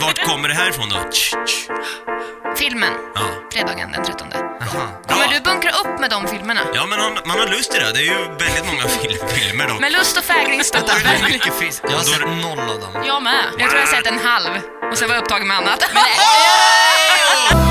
Vart kommer det här ifrån då? Filmen, Ja. fredagen den 13. Jaha. Kommer du bunkra upp med de filmerna? Ja, men man, man har lust i det. Det är ju väldigt många fil filmer dock. Med lust och fägring står det. mycket Jag har Då är sett noll av dem. Jag med. Jag tror jag har sett en halv och sen var jag upptagen med annat.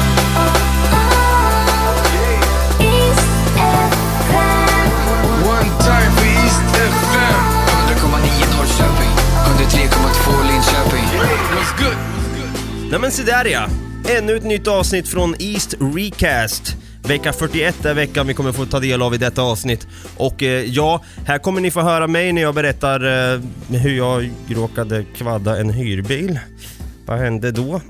Nej men se där ja! Ännu ett nytt avsnitt från East Recast. Vecka 41 är veckan vi kommer få ta del av i detta avsnitt. Och eh, ja, här kommer ni få höra mig när jag berättar eh, hur jag råkade kvadda en hyrbil. Vad hände då?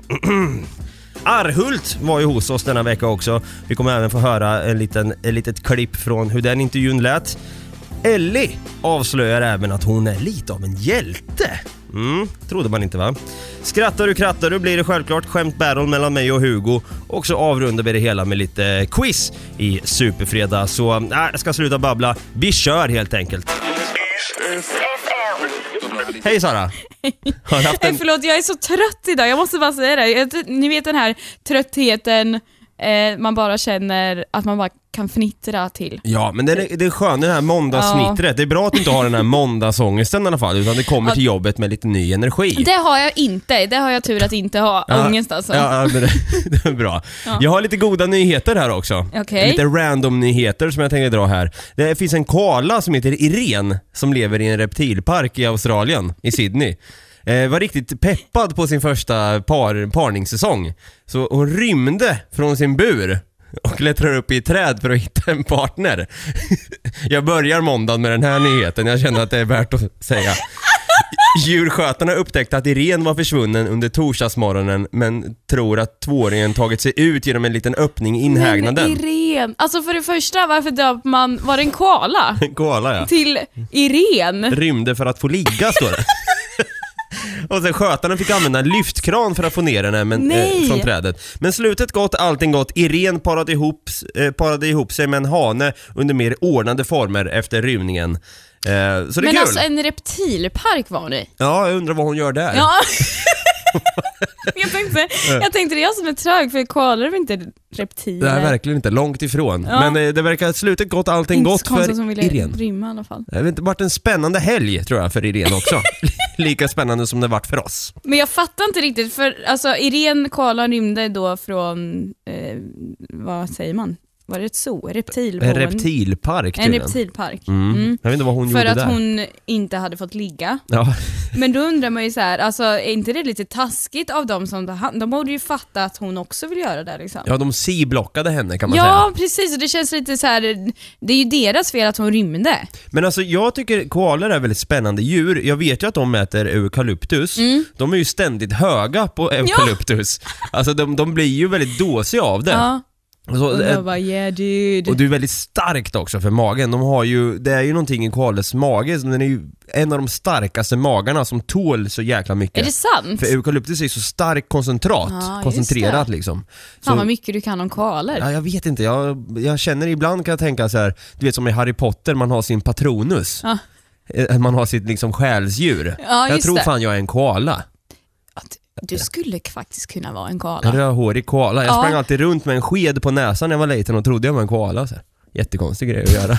Arhult var ju hos oss denna vecka också. Vi kommer även få höra en liten, ett litet klipp från hur den intervjun lät. Ellie avslöjar även att hon är lite av en hjälte. Mm, trodde man inte va? Skrattar du krattar du blir det självklart skämt battle mellan mig och Hugo och så avrundar vi det hela med lite quiz i Superfredag. Så äh, jag ska sluta babbla. Vi kör helt enkelt. Hej Sara! Har du haft Nej, en... förlåt, jag är så trött idag. Jag måste bara säga det. Ni vet den här tröttheten eh, man bara känner att man bara kan fnittra till. Ja, men det är, det är skönt det här måndagssnittret. Det är bra att du inte har den här måndagsångesten i alla fall, utan det kommer till jobbet med lite ny energi. Det har jag inte. Det har jag tur att inte ha. Ångest alltså. Ja, ja men det, det är bra. Jag har lite goda nyheter här också. Okej. Lite random-nyheter som jag tänkte dra här. Det finns en koala som heter Irene som lever i en reptilpark i Australien, i Sydney. Eh, var riktigt peppad på sin första par, parningssäsong. Så hon rymde från sin bur och klättrar upp i ett träd för att hitta en partner. Jag börjar måndagen med den här nyheten, jag känner att det är värt att säga. Djurskötarna upptäckte att Irene var försvunnen under torsdagsmorgonen men tror att tvååringen tagit sig ut genom en liten öppning i inhägnaden. Men Irene. Alltså för det första, varför döper man, var det en koala? En koala ja. Till Irene? Rymde för att få ligga står det. Och sen skötarna fick använda en lyftkran för att få ner henne men, eh, från trädet. Men slutet gott, allting gott. Irene parade ihop, eh, parade ihop sig med en hane under mer ordnade former efter rymningen. Eh, så det är Men kul. alltså en reptilpark var hon i. Ja, jag undrar vad hon gör där. Ja. jag, tänkte, jag tänkte det är jag som är trög för koalor är väl inte reptiler? Är verkligen inte, långt ifrån. Ja. Men eh, det verkar slutet gott, allting inte gott för som ville Irene. rymma i alla fall. Det har inte varit en spännande helg tror jag för Irene också. Lika spännande som det varit för oss. Men jag fattar inte riktigt, för alltså Irene koala rymde då från, eh, vad säger man? Var det ett zoo? Reptilboende? En reptilpark En tydligen. reptilpark. Mm. Mm. Jag vet inte vad hon För gjorde att där. hon inte hade fått ligga. Ja. Men då undrar man ju så här, alltså är inte det lite taskigt av dem som tar hand De borde ju fatta att hon också vill göra det liksom. ja, de C-blockade henne kan man Ja, säga. precis. Och det känns lite så här. det är ju deras fel att hon rymde. Men alltså jag tycker koalor är väldigt spännande djur. Jag vet ju att de äter eukalyptus. Mm. De är ju ständigt höga på eukalyptus. Alltså de, de blir ju väldigt dåsiga av det. Ja. Och så, Och eh, jag bara yeah dude. Och det är väldigt starkt också för magen. De har ju, det är ju någonting i koalers mage, den är ju en av de starkaste magarna som tål så jäkla mycket. Är det sant? För eukalyptus är så starkt koncentrat, just koncentrerat liksom. Så, Fan vad mycket du kan om koalor. ja, jag vet inte, jag, jag känner ibland kan jag tänka så här, du vet som i Harry Potter, man har sin patronus. Ja. Eh, Man har sitt liksom själsdjur. Ja, jag tror det. fan jag är en koala. Du skulle faktiskt kunna vara en En koala. rödhårig koala. Jag Ja. sprang alltid runt med en sked på näsan när jag var liten och trodde jag var en koala. Så här. Jättekonstig grej att göra.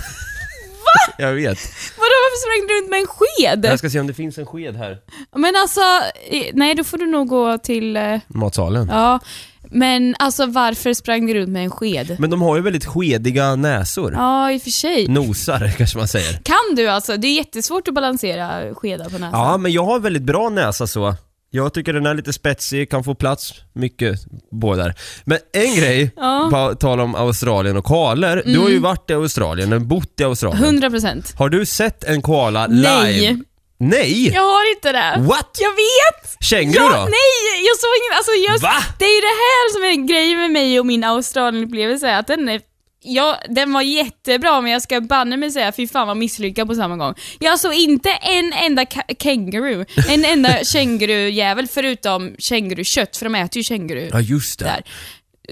Va? jag vet. Vadå varför sprang du runt med en sked? Jag ska se om det finns en sked här. Men alltså, nej då får du nog gå till, eh, Matsalen. ja. Men alltså varför sprang du runt med en sked? Men de har ju väldigt skediga näsor. Ja, i och för sig. Nosar kanske man säger. Kan du alltså? Det är jättesvårt att balansera skedar på näsan. Ja, men jag har väldigt bra näsa så. Jag tycker den är lite spetsig, kan få plats mycket båda. Men en grej, Ja. Mm. på tal om Australien och koalor. Du har ju varit i Australien, och bott i Australien. 100 procent. Har du sett en koala live? Nej. Nej! Jag har inte det. What? Jag vet! Känguru ja, då? Nej, jag såg ingen, alltså just, Va? Det är ju det här som är grejen med mig och min Australien-upplevelse, att den är Ja, den var jättebra men jag ska banne mig säga fy fan vad misslyckad på samma gång. Jag såg inte en enda känguru, en enda kängurujävel förutom kängurukött, för de äter ju känguru Ja, just det. där.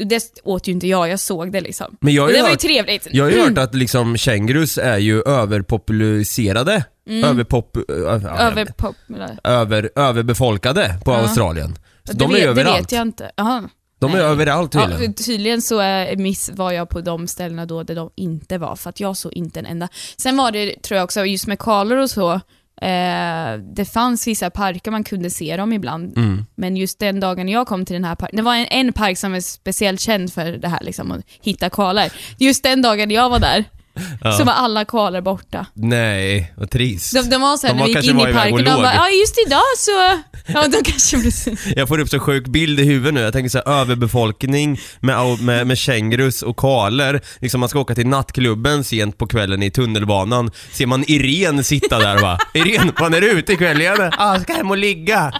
det åt ju inte jag, jag såg det liksom. Men jag har det var ju hört- trevligt. Jag har ju hört att liksom kängurus är ju överpopuliserade. Överpop... Mm. Över pop, eller? över, överbefolkade på Ja. Australien. Så det, de är vet, ju det överallt. vet jag inte. Aha. De är Nej. överallt Ja, tydligen. tydligen så är miss var jag på de ställena då där de inte var, för att jag såg inte en enda. Sen var det, tror jag också, just med kalor och så, eh, det fanns vissa parker man kunde se dem ibland, Mm. men just den dagen jag kom till den här parken, det var en, en park som är speciellt känd för det här, liksom, att hitta kalar. Just den dagen jag var där, så var alla kalar borta. Nej, vad trist. De, de var såhär, när vi gick in i parken, och de bara ja just idag så, ja de kanske precis. Jag får upp så sjuk bild i huvudet nu. Jag tänker så här, överbefolkning med, med, med kängurus och kaler. Liksom man ska åka till nattklubben sent på kvällen i tunnelbanan. Ser man Irene sitta där va? Irene, vad är du ute ikväll igen? Ah, jag ska hem och ligga.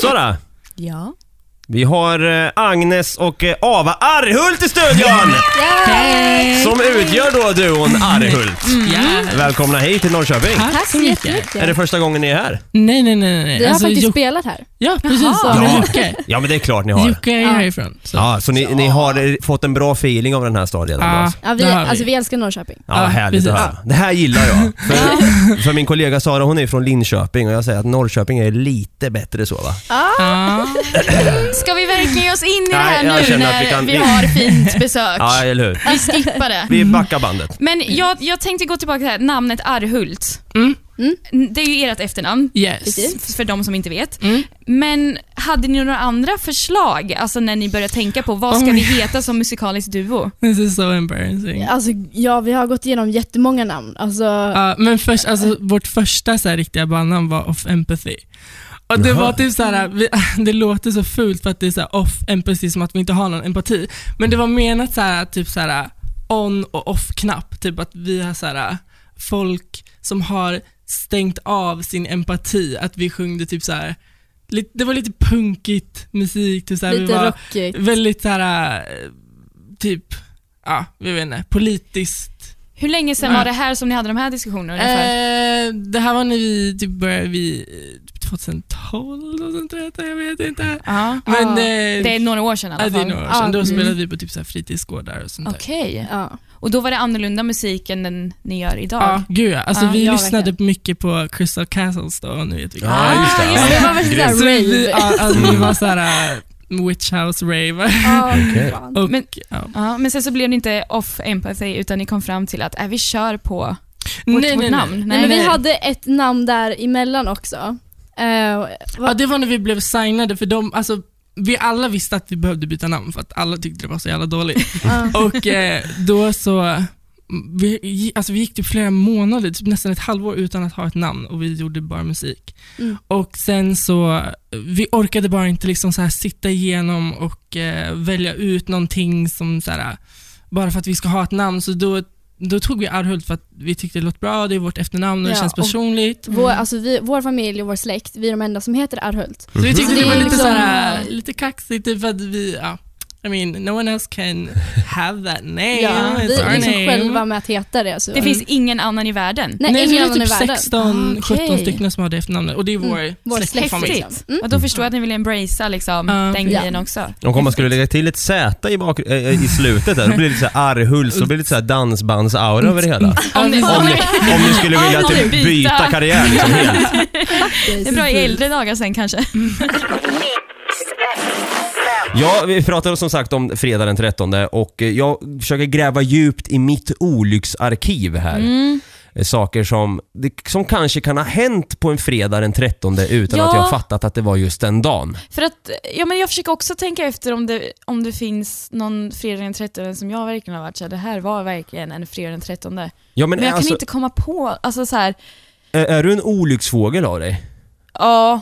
Sara! Ja? Vi har eh, Agnes och eh, Ava Arhult i studion! Som utgör då duon Arhult. Ja. Välkomna hit till Norrköping. Tack så mycket. Är det första gången ni är här? Nej, nej, nej. nej. Vi har Alltså, faktiskt Joc- spelat här. Ja, precis. Ja. Ja men det är klart ni har. Jocke är Ja. härifrån. Så. Ja, så ni, ni har eh, fått en bra feeling av den här stadion? Ja. Ja, vi, alltså, vi älskar Norrköping. Ja, Ja, härligt att höra. Det här gillar jag. För, för min kollega Sara hon är från Linköping och jag säger att Norrköping är lite bättre så va? Ja. Ska vi verkligen ge oss in i det Nej, här jag nu känner när vi kan- vi har fint besök? Ja, eller hur? Vi skippar det. Vi backar bandet. Men jag, jag tänkte gå tillbaka till det här, namnet Arhult. Mm. Det är ju ert efternamn, Yes. för de som inte vet. Mm. Men hade ni några andra förslag, alltså när ni började tänka på vad ska Oh vi heta som musikalisk duo? This is so embarrassing. Alltså, ja, vi har gått igenom jättemånga namn. Alltså, Ja, men först, alltså, vårt första så här, riktiga bandnamn var Off Empathy. Och det var typ så här, vi, det låter så fult för att det är så här off empathy som att vi inte har någon empati. Men det var menat så här, typ så här on och off-knapp. Typ att vi har så här, folk som har stängt av sin empati. Att vi sjungde typ så här, lite, det var lite punkigt musik. Typ så här, vi lite var rockigt. väldigt så här, typ, ja, jag vet inte, politiskt Hur länge sedan Ja. var det här som ni hade de här diskussionerna? Eh, det här var när vi typ började vid 2012, 2013, jag vet inte. ja. Men Ja. eh, Det är några år sedan i ja, alla det är fall. några år sedan. Ja, Då mm. spelade vi på typ så här fritidsgårdar och sånt där. Okej. Ja. Och då var det annorlunda musik än den ni gör idag? Ja, gud ja. Alltså, Ja, vi ja, lyssnade verkligen. mycket på Crystal Castles då, ni vet vilka. Ja, just det. Ah, Ja. just Det var väl sådär Så vi, rave. ja, alltså, det var såhär uh, witch house rave. Ja, Okej. fan. Och, Men- ja. Ja, men sen så blev det inte off empathy utan ni kom fram till att äh, vi kör på vårt, nej, vårt nej, namn. nej. Nej, men vi hade ett namn där emellan också. Eh, Ja, det var när vi blev signade, för de, alltså, vi alla visste att vi behövde byta namn för att alla tyckte det var så jävla dåligt. Och eh, då så, vi, alltså vi gick typ flera månader, typ nästan ett halvår utan att ha ett namn och vi gjorde bara musik. Mm. Och sen så, vi orkade bara inte liksom så här sitta igenom och eh, välja ut någonting som så här, bara för att vi ska ha ett namn. Så då, då tog vi Arhult för att vi tyckte det låt bra, det är vårt efternamn och det Ja, känns personligt. Vår, alltså vi, vår familj och vår släkt, vi är de enda som heter Arhult. Så vi tyckte Det det var lite liksom- så här, lite kaxigt typ att vi, ja, I mean, no one else can have that name. Ja, It's vi our är liksom name. själva med att heta det. Så. Det finns ingen annan i världen. Nej, Nej, ingen vi är annan i typ världen. 16, Ah, 17 okej. stycken som har det efternamnet och det är vår, Mm, vår släktfamilj. släkt. Häftigt. Mm. Och då förstår jag att ni vill embracea liksom, Ja. den Ja. grejen också. Och om man skulle lägga till ett Z i, bak, äh, i slutet där, då blir det lite Arhult, så blir det lite så här dansbands-aura över det hela. Om ni, Om ni, om ni skulle vilja typ byta. byta karriär liksom helt. Det är bra i äldre dagar sen kanske. Ja, vi pratade som sagt om fredag den 13 och eh, jag försöker gräva djupt i mitt olycksarkiv här. Mm. Eh, Saker som, som kanske kan ha hänt på en fredag den 13 utan Ja. att jag fattat att det var just den dagen. För att, ja men jag försöker också tänka efter om det, om det finns någon fredag den 13 som jag verkligen har varit såhär, det här var verkligen en fredag den 13. Men, Ja, men jag alltså, kan inte komma på, alltså så här, är, är du en olycksfågel av dig? ja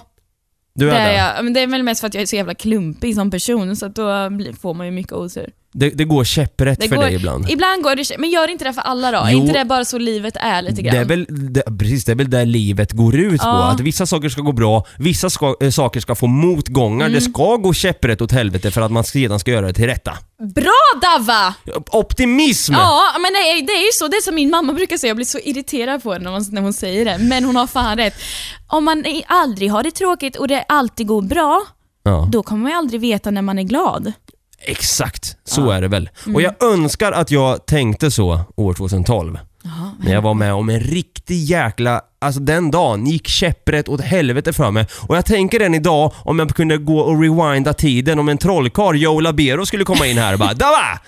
Du det är är det? jag. Men det är väl mest för att jag är så jävla klumpig som person så att då blir- får man ju mycket otur. Det, det går käpprätt Det för går, dig ibland. Ibland går det, men gör inte det för alla då? Jo. Är inte det bara så livet är lite grann? Det är, väl, det, precis, det är väl där livet går ut på. Ja. Att vissa saker ska gå bra, vissa ska, äh, saker ska få motgångar. Mm. Det ska gå käpprätt åt helvete för att man sedan ska göra det till rätta. Bra Davva! Optimism! Ja, men det är, det är ju så. Det är som min mamma brukar säga, jag blir så irriterad på henne när, man, när hon säger det. Men hon har fan rätt. Om man aldrig har det tråkigt och det alltid går bra, Ja. då kommer man ju aldrig veta när man är glad. Exakt, så är det väl. Mm. Och jag önskar att jag tänkte så år 2012. När jag var med om en riktig jäkla, alltså den dagen gick käpprätt åt helvete för mig. Och jag tänker än idag om jag kunde gå och rewinda tiden om en trollkarl, Joe Labero, skulle komma in här och bara Dava!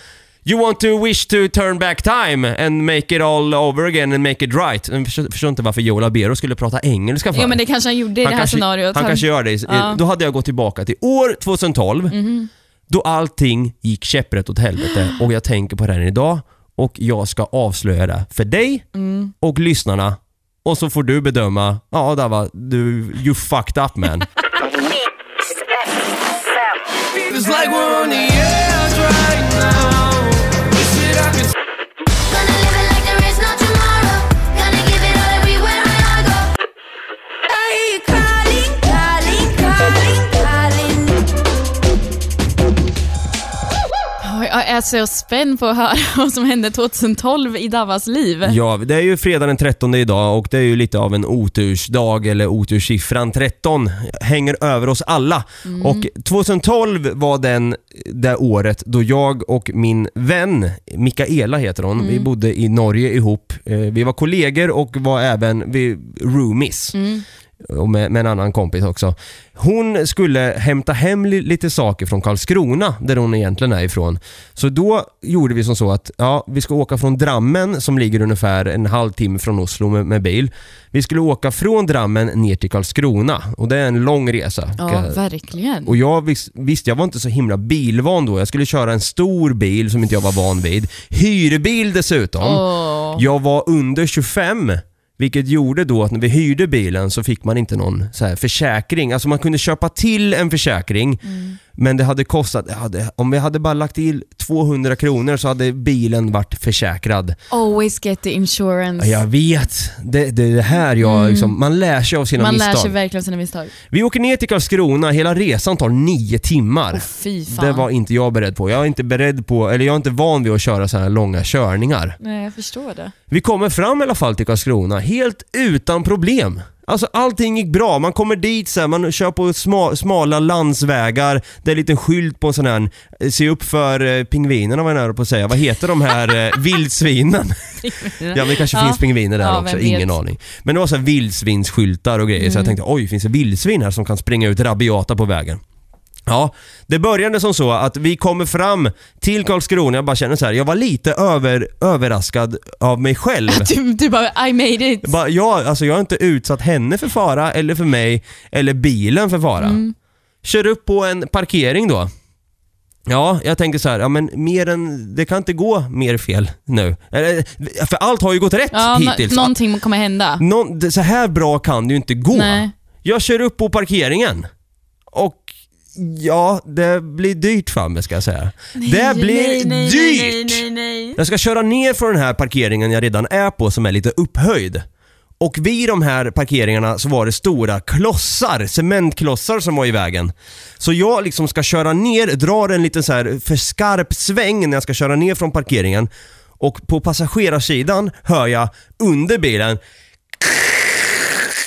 You want to wish to turn back time and make it all over again and make it right. Jag förstår, förstår inte varför Joe Labero skulle prata engelska för. Ja men det kanske han gjorde i det här kanske, scenariot. Han kanske gör det. Ja. Då hade jag gått tillbaka till år 2012 då allting gick käpprätt åt helvete och jag tänker på det här idag och jag ska avslöja det för dig och lyssnarna och så får du bedöma, ja Dava, du, you fucked up man. It's like we're on the edge right now. Jag är så spänd på att höra vad som hände 2012 i Davas liv. Ja, det är ju fredag den 13 idag och det är ju lite av en otursdag eller oturssiffran 13 hänger över oss alla. Och 2012 var den, det året då jag och min vän, Mikaela heter hon, vi bodde i Norge ihop. Eh, Vi var kollegor och var även vi, roomies. Och med, med en annan kompis också. Hon skulle hämta hem li, lite saker från Karlskrona, där hon egentligen är ifrån. Så då gjorde vi som så att, ja, vi ska åka från Drammen som ligger ungefär en halvtimme från Oslo med, med bil. Vi skulle åka från Drammen ner till Karlskrona och det är en lång resa. Ja, verkligen. och jag vis, visst, jag var inte så himla bilvan då. Jag skulle köra en stor bil som inte jag var van vid. Hyrbil dessutom. Åh. Jag var under 25. Vilket gjorde då att när vi hyrde bilen så fick man inte någon så här försäkring. Alltså man kunde köpa till en försäkring mm men det hade kostat, det hade, om vi hade bara lagt till 200 kronor så hade bilen varit försäkrad. Always get the insurance. Jag vet, det, det är det här jag liksom, man lär sig av sina Man misstag. lär sig verkligen sina misstag. Vi åker ner till Karlskrona, hela resan tar nio timmar. Åh, fy fan. Det var inte jag beredd på. Jag är inte beredd på, eller jag är inte van vid att köra så här långa körningar. Nej, jag förstår det. Vi kommer fram i alla fall till Karlskrona helt utan problem. Alltså allting gick bra, man kommer dit så här, man kör på sma, smala landsvägar, det är en liten skylt på en sån här, eh, se upp för eh, pingvinerna var jag nära på att säga. Vad heter de här eh, vildsvinen? Ja men det kanske finns pingviner där Ja, också, vem vet. ingen aning. Men det var så här vildsvinsskyltar och grejer så jag Mm. tänkte oj, finns det vildsvin här som kan springa ut rabiata på vägen? Ja, det började som så att vi kommer fram till Karlskrona, jag bara känner så här, jag var lite över, överraskad av mig själv. Du, du bara, I made it. Bara, ja, alltså jag har inte utsatt henne för fara, eller för mig, eller bilen för fara. Mm. Kör upp på en parkering då. Ja, jag tänker så här, ja men mer än, det kan inte gå mer fel nu. För allt har ju gått rätt Ja, hittills. någonting kommer hända. Någon, så här bra kan det ju inte gå. Nej. Jag kör upp på parkeringen och ja, det blir dyrt för mig ska jag säga. det blir nej, dyrt! Nej, nej, nej. Jag ska köra ner från den här parkeringen jag redan är på som är lite upphöjd. Och vid de här parkeringarna så var det stora klossar, cementklossar som var i vägen. Så jag liksom ska köra ner, drar en liten så här för skarp sväng när jag ska köra ner från parkeringen. Och på passagerarsidan hör jag under bilen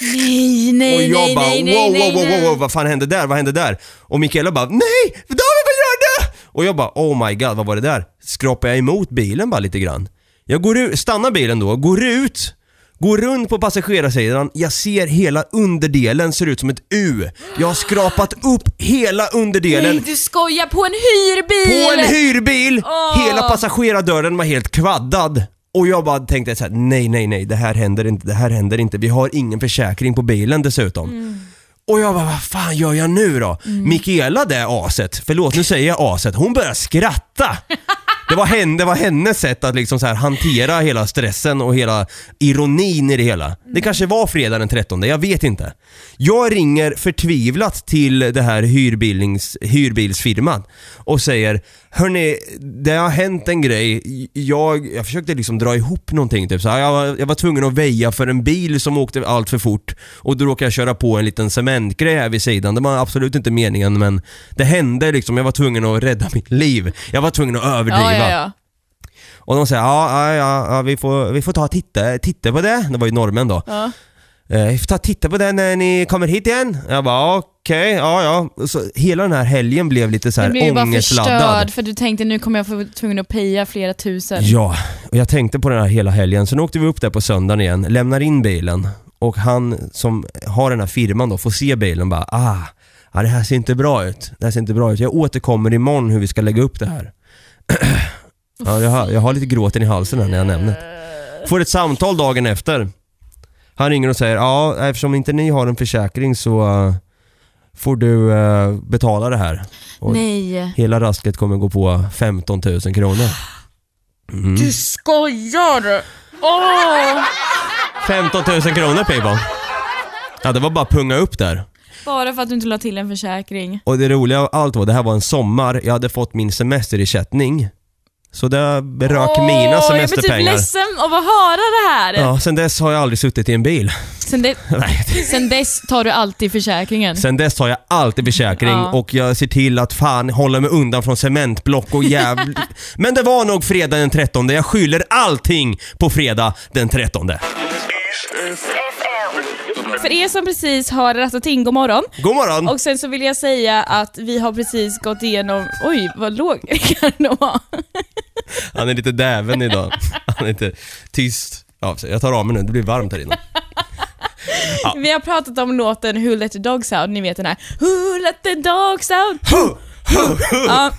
Nej, nej, och jag nej, bara nej, wow, nej, wow, wow, wow, nej. wow, vad fan hände där, vad hände där? Och Mikaela bara nej, David vad gör du? Och jag bara oh my god, vad var det där? Skrapar jag emot bilen bara lite grann? Jag går ut, stannar bilen då, går ut, går runt på passagerarsidan, jag ser hela underdelen ser ut som ett U. Jag har skrapat upp hela underdelen Nej, du skojar på en hyrbil! på en hyrbil! Åh. Hela passagerardörren var helt kvaddad. Och jag bara tänkte så här: nej, nej, nej, det här händer inte, det här händer inte. Vi har ingen försäkring på bilen dessutom. Mm. Och jag bara, vad fan gör jag nu då? Mikaela det aset, förlåt nu säger jag aset, hon börjar skratta. Det var, henne, det var hennes sätt att liksom så här hantera hela stressen och hela ironin i det hela. Det kanske var fredag den 13, jag vet inte. Jag ringer förtvivlat till det här hyrbildnings, hyrbilsfirman och säger Hörni, det har hänt en grej. Jag, jag försökte liksom dra ihop någonting. Typ. Så jag, var, jag var tvungen att väja för en bil som åkte allt för fort och då råkade jag köra på en liten cementgrej här vid sidan. Det var absolut inte meningen men det hände liksom. Jag var tvungen att rädda mitt liv. Jag var tvungen att överdriva. Ja, ja, ja. Och de säger ja, ja, ja, vi, får, vi får ta och titta, titta på det. Det var ju normen då. ja. Eh, Vi får ta och titta på det när ni kommer hit igen. Jag bara okej, ja ja. Så hela den här helgen blev lite så Du här blev ju bara ångestladdad. förstörd för du tänkte nu kommer jag få tvungen att peja flera tusen. Ja, och jag tänkte på den här hela helgen. Sen åkte vi upp där på söndagen igen, lämnar in bilen och han som har den här firman då får se bilen bara ah, ja, det här ser inte bra ut. Det här ser inte bra ut. Jag återkommer imorgon hur vi ska lägga upp det här. Ja, jag, har, jag har lite gråten i halsen här när jag nämner det. Får ett samtal dagen efter. Han ringer och säger ja, eftersom inte ni har en försäkring så eh, får du eh, betala det här. Och Nej. Hela rasket kommer gå på 15 000 kronor. Mm. Du skojar! Åh! 15 000 kronor Paypal. Ja, det var bara att punga upp där. Bara för att du inte la till en försäkring. Och det roliga av allt var, det här var en sommar, jag hade fått min semesterersättning. Så det rök mina Jag blir typ semesterpengar. ledsen av att höra det här. Ja, sen dess har jag aldrig suttit i en bil. Sen, de, sen dess tar du alltid försäkringen. Sen dess har jag alltid försäkring Ja. och jag ser till att fan hålla mig undan från cementblock och jävl... Men det var nog fredag den 13, jag skyller allting på fredag den 13. För er som precis har rattat in, god morgon. God morgon! Och sen så vill jag säga att vi har precis gått igenom, oj vad låg Ricardo var. Han är lite däven idag. Han är lite tyst. Ja, jag tar av mig nu, det blir varmt här inne. Vi har pratat om låten Who Let The Dogs Out, ni vet den här Who Let The Dogs Out. Ja,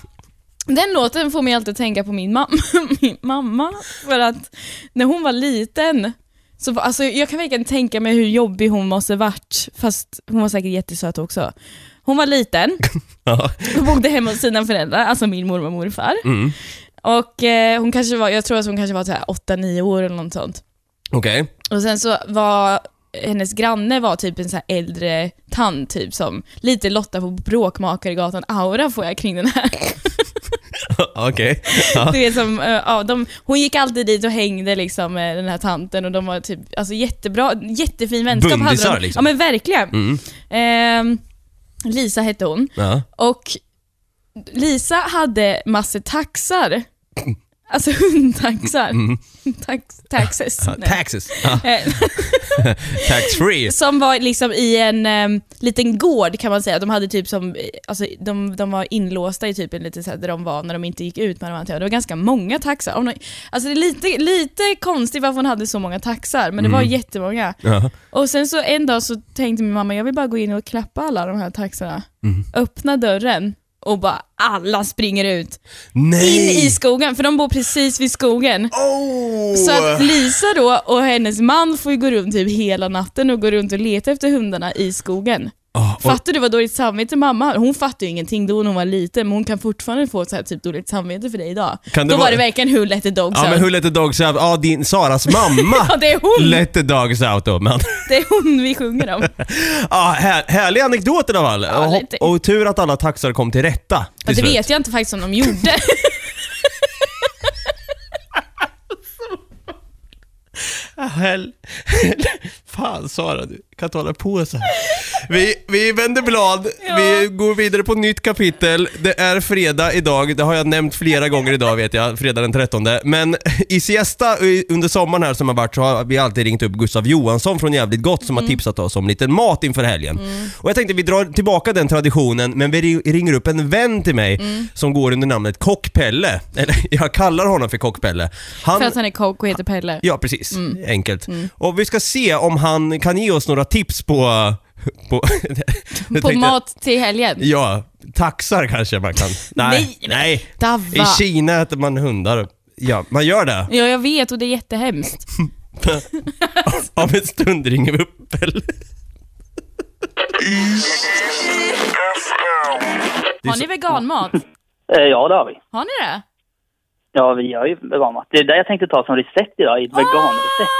den låten får mig alltid att tänka på min, mam min mamma, för att när hon var liten så alltså, jag kan verkligen tänka mig hur jobbig hon måste varit, fast hon var säkert jättesöt också. Hon var liten, och bodde hemma hos sina föräldrar, alltså min mormor och morfar. Mm. Och eh, hon kanske var, jag tror att hon kanske var så här 8-9 år eller något sånt. Okej. Och sen så var hennes granne var typ en så här äldre tant typ som lite Lotta på Bråkmakaregatan aura får jag kring den här. Okej. Ja. Du vet som, eh, ja, de, hon gick alltid dit och hängde liksom med den här tanten och de var typ, alltså jättebra, jättefin vänskap Bundisar, hade de. liksom. Ja men verkligen. Mm. Ehm, Lisa hette hon. Ja. Och Lisa hade massor taxar. Alltså hundtaxar. Tax, taxes. Nej. Taxes. Ja. Eh, Tax free. Som var liksom i en em, liten gård kan man säga. De hade typ som, alltså de, de var inlåsta i typ en liten så här, där de var när de inte gick ut med de. Det var ganska många taxar. De, alltså det är lite, lite konstigt varför hon hade så många taxar, men det var jättemånga. Ja. Och sen så en dag så tänkte min mamma, jag vill bara gå in och klappa alla de här taxarna. Öppna dörren och bara alla springer ut. Nej! In i skogen, för de bor precis vid skogen. Oh! Så att Lisa då och hennes man får ju gå runt typ hela natten och gå runt och leta efter hundarna i skogen. Och, Fattar du vad dåligt samvete mamma Hon fattar ju ingenting då när hon var liten, men hon kan fortfarande få så här typ dåligt samvete för det idag. Kan det då vara- var det verkligen Who let the dogs ja out. men who let the dogs out? Ja, din, Saras mamma Ja, det är hon! let the dogs out då. Men, Det är hon vi sjunger om. ja, här, härlig anekdot i alla fall. Ja, och, lite. och tur att alla taxar kom till rätta. Ja, till det slut. vet jag inte faktiskt om de gjorde. Hell... Fan Sara, du kan inte hålla på så här. Vi, vi vänder blad, Ja. vi går vidare på nytt kapitel. Det är fredag idag, det har jag nämnt flera gånger idag vet jag, fredag den 13. Men i siesta under sommaren här som har varit så har vi alltid ringt upp Gustav Johansson från Jävligt Gott som har tipsat oss om lite mat inför helgen. Och jag tänkte vi drar tillbaka den traditionen men vi ri- ringer upp en vän till mig som går under namnet Kock-Pelle. Eller jag kallar honom för Kock-Pelle. Han... för att han är kock och heter Pelle. Ja, precis. Enkelt. Och vi ska se om han kan ge oss några tips på... På, På tänkte- mat till helgen. Ja, taxar kanske man kan. Nej, Nej, nej. I. Kina äter man hundar. Ja, man gör det. Ja, jag vet och det är jättehemskt. Om en stund ringer vi upp Pelle. Har ni veganmat? Eh, Ja, det har vi. Har ni det? Ja, vi gör ju veganmat. Det är det jag tänkte ta som recept idag, i ett veganrecept.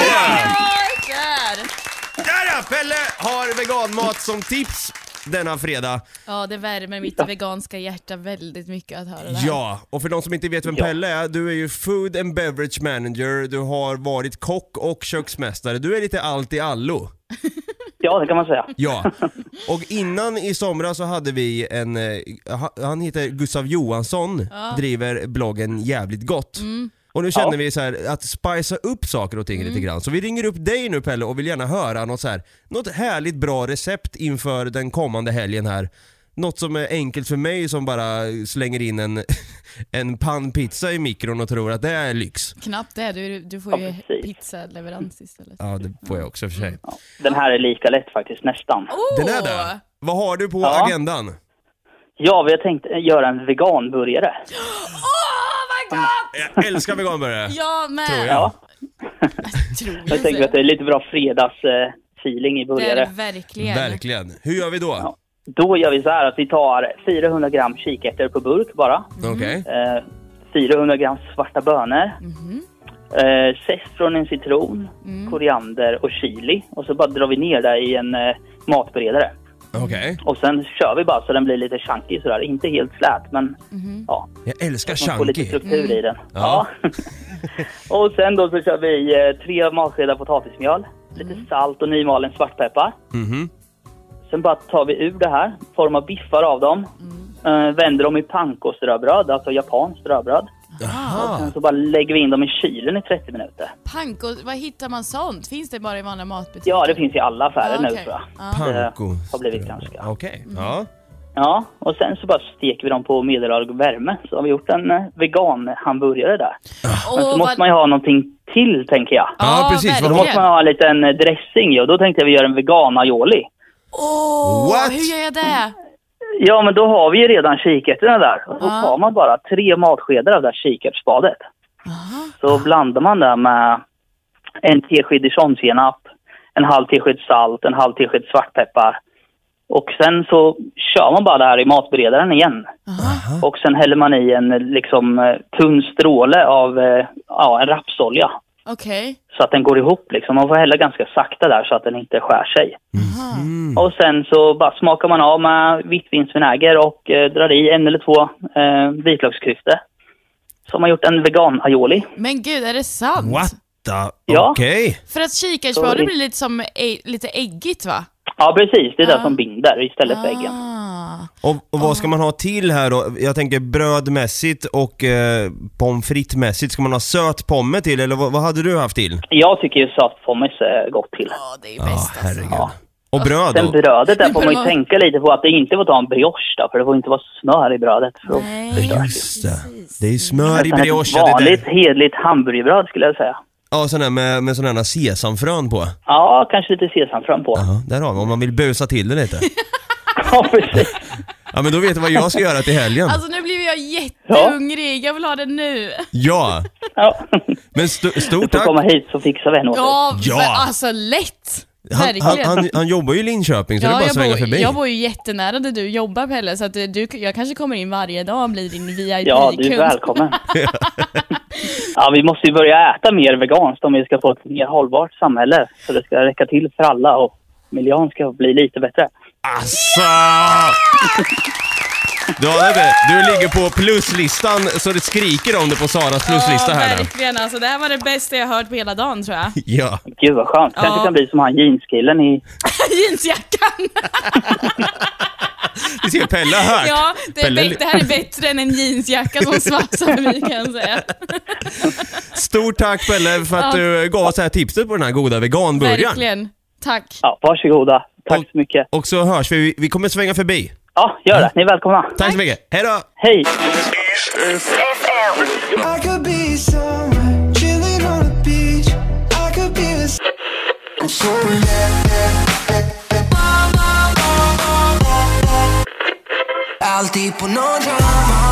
Där! Pelle har veganmat som tips denna fredag. Ja, det värmer mitt veganska hjärta väldigt mycket att höra det här. Ja, och för de som inte vet vem Pelle är, du är ju food and beverage manager, du har varit kock och köksmästare. Du är lite allt i allo. Ja, det kan man säga. Ja, och innan i somras så hade vi en, eh, ha- han heter Gustav Johansson, driver bloggen Jävligt Gott. Och nu känner Ja. vi så här att spicea upp saker och ting lite grann. Så vi ringer upp dig nu Pelle och vill gärna höra något så här, något härligt bra recept inför den kommande helgen här. Något som är enkelt för mig som bara slänger in en, en pannpizza i mikron och tror att det är lyx. Knappt det, du, du får Ja, ju precis. pizzaleverans istället. Ja, det får jag också för sig. Den här är lika lätt faktiskt, nästan. Oh! Den är det. Vad har du på Ja. agendan? Ja, vi har tänkt göra en veganburgare. Jag älskar veganburgare. Jag med! Tror jag. Ja, Tror jag tänker att det är lite bra fredagsfeeling i det är burgare. verkligen. Verkligen. Hur gör vi då? Ja. Då gör vi så här att vi tar 400 gram kikärtor på burk bara. Okej. Eh, 400 gram svarta bönor. Eh, zest från en citron, koriander och chili. Och så bara drar vi ner det i en eh, matberedare. Okej. Och sen kör vi bara så den blir lite chunky sådär. Inte helt slät men ja, Jag älskar man får lite chunky. struktur i den. Ja. Ja. och sen då så kör vi eh, tre matskedar potatismjöl, lite salt och nymalen svartpeppar. Mhm. Sen bara tar vi ur det här, formar biffar av dem. Eh, vänder dem i panko-ströbröd, alltså japanskt ströbröd. Jaha. Sen så bara lägger vi in dem i kylen i 30 minuter. Panko, var hittar man sånt? Finns det bara i vanliga matbutiker? Ja, det finns i alla affärer nu okej. tror jag. Ja. Panko. har blivit ganska. Okej. Ja. Ja, och sen så bara steker vi dem på medelhög värme. Så har vi gjort en eh, vegan-hamburgare där. Men så Åh, måste vad- man ju ha någonting till, tänker jag. Ja, precis. Vad Då måste man ha en liten eh, dressing i och då tänkte jag vi gör en vegan-aioli. Åh, What? hur gör jag det? Ja, men då har vi ju redan kikärtorna där. Och då Ja. tar man bara tre matskedar av det här kikärtsspadet. Så blandar man det med en tesked dijonsenap, en halv tesked salt, en halv tesked svartpeppar. Och sen så kör man bara det här i matberedaren igen. Och sen häller man i en liksom eh, tunn stråle av eh, ja, en rapsolja. Okej. Så att den går ihop liksom. Man får hälla ganska sakta där så att den inte skär sig. Mm. Och sen så bara smakar man av med vitvinsvinäger och eh, drar i en eller två eh, vitlöksklyftor. Så har man gjort en vegan-aioli. Men gud, är det sant? What the... Ja. Okej. För att kikärtsspadet Så- blir lite som ä- lite äggigt va? Ja, precis. Det är Ja. det som binder istället för äggen. Och, och vad ska man ha till här då? Jag tänker brödmässigt och eh, pommes frites-mässigt. Ska man ha söt pomme till eller vad, vad hade du haft till? Jag tycker ju sötpommes är gott till. Ja, det är ju Ja, bäst alltså. herregud. Och bröd Sen då? brödet där får man ju tänka lite på att det inte får ta en brioche då, för det får inte vara smör i brödet. För då Nej, förstörs det. Just det. Det är smör i Utan brioche. Ett Det vanligt där. hedligt hamburgerbröd skulle jag säga. Ja, sån där med, med sådana här sesamfrön på. Ja, kanske lite sesamfrön på. Ja, där har vi. Om man vill busa till det lite. Ja, precis. Ja, men då vet du vad jag ska göra till helgen. Alltså nu blir jag jättehungrig, jag vill ha det nu. Ja, Ja. men st- Du stort får tack. komma hit så fixar vi en åt dig. Ja, Ja. men alltså lätt! Han, han, Verkligen. han, han jobbar ju i Linköping så det är bara att jag, svänga bor, förbi. jag bor ju jättenära där du jobbar Pelle, så att du, jag kanske kommer in varje dag och blir din VIP-kund. Ja, du är välkommen. ja, vi måste ju börja äta mer veganskt om vi ska få ett mer hållbart samhälle. Så det ska räcka till för alla och miljön ska bli lite bättre. Asså! Du, har det. du ligger på pluslistan så det skriker om det på Saras pluslista här nu. verkligen. Alltså, det här var det bästa jag hört på hela dagen tror jag. Ja. Gud vad skönt. Kanske Ja. kan bli som han jeanskillen i... Jeansjackan! Du ser, Pelle har hört. Ja, det, är Pelle- det här är bättre än en jeansjacka som svafsar förbi kan jag säga. Stort tack Pelle för att Ja. du gav oss det här tipset på den här goda veganburgaren. Verkligen. Tack. Ja, varsågoda. Tack Och- så mycket. Och så hörs vi. Vi kommer svänga förbi. Ja, gör det. Ni är välkomna. Tack så mycket. Hej då! Hej! I could be somewhere, chilling on a beach. I could be with I'm so Alltid på någon drama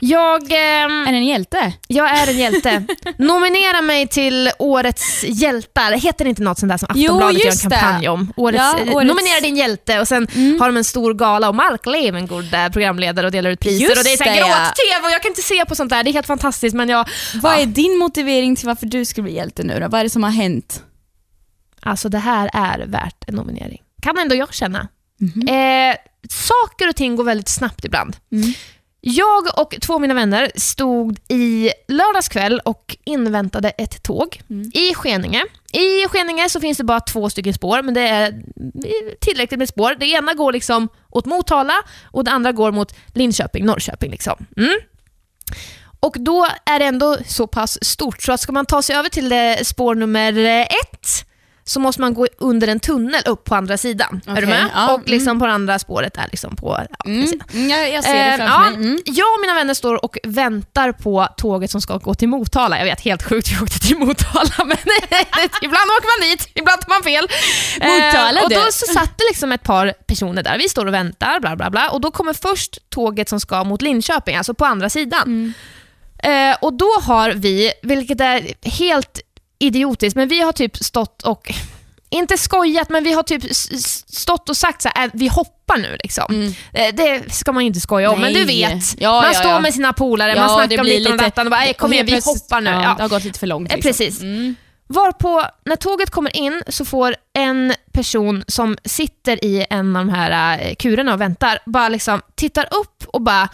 Jag, ehm, Är det en hjälte? jag är en hjälte. Nominera mig till Årets hjältar. Heter det inte något sånt där som Jo, Aftonbladet gör en just det. kampanj om? Årets, Ja, eh, årets- Nominera din hjälte och sen har de en stor gala och Mark Levengood är programledare och delar ut priser. Just och det är så här det, ja. gråt-tv och jag kan inte se på sånt där. Det är helt fantastiskt men jag... Vad är din motivering till varför du skulle bli hjälte nu då? Vad är det som har hänt? Alltså det här är värt en nominering. Kan ändå jag känna. Mhm. Eh, saker och ting går väldigt snabbt ibland. Mm. Jag och två av mina vänner stod i lördags kväll och inväntade ett tåg Mm. i Skeninge. I Skeninge så finns det bara två stycken spår, men det är tillräckligt med spår. Det ena går liksom åt Motala och det andra går mot Linköping, Norrköping. Liksom. Mm. Och då är det ändå så pass stort så att ska man ta sig över till spår nummer ett så måste man gå under en tunnel upp på andra sidan. Är du med? ja, och liksom på det andra spåret är liksom på ja, Mm. Mm, jag, jag ser det Eh, framför ja, mig. Mm. Jag och mina vänner står och väntar på tåget som ska gå till Motala. Jag vet, helt sjukt, vi åkte till Motala, men ibland åker man dit, ibland tar man fel. Motala, och då så satt det liksom ett par personer där. Vi står och väntar, bla bla bla. Och då kommer först tåget som ska mot Linköping, alltså på andra sidan. Eh, och då har vi, vilket är helt idiotiskt, men vi har typ stått och inte skojat, men vi har typ stått och sagt så här, äh, vi hoppar nu liksom. Eh, Det ska man ju inte skoja om, men du Nej. vet. Ja, man ja, står ja. med sina polare, man snackar om lite om detta och bara, "Ey, kom igen, vi hoppar nu. Det har gått lite för långt. Eh, Liksom. Precis. Mm. Varpå, när tåget kommer in så får en person som sitter i en av de här eh, kurerna och väntar, bara liksom tittar upp och bara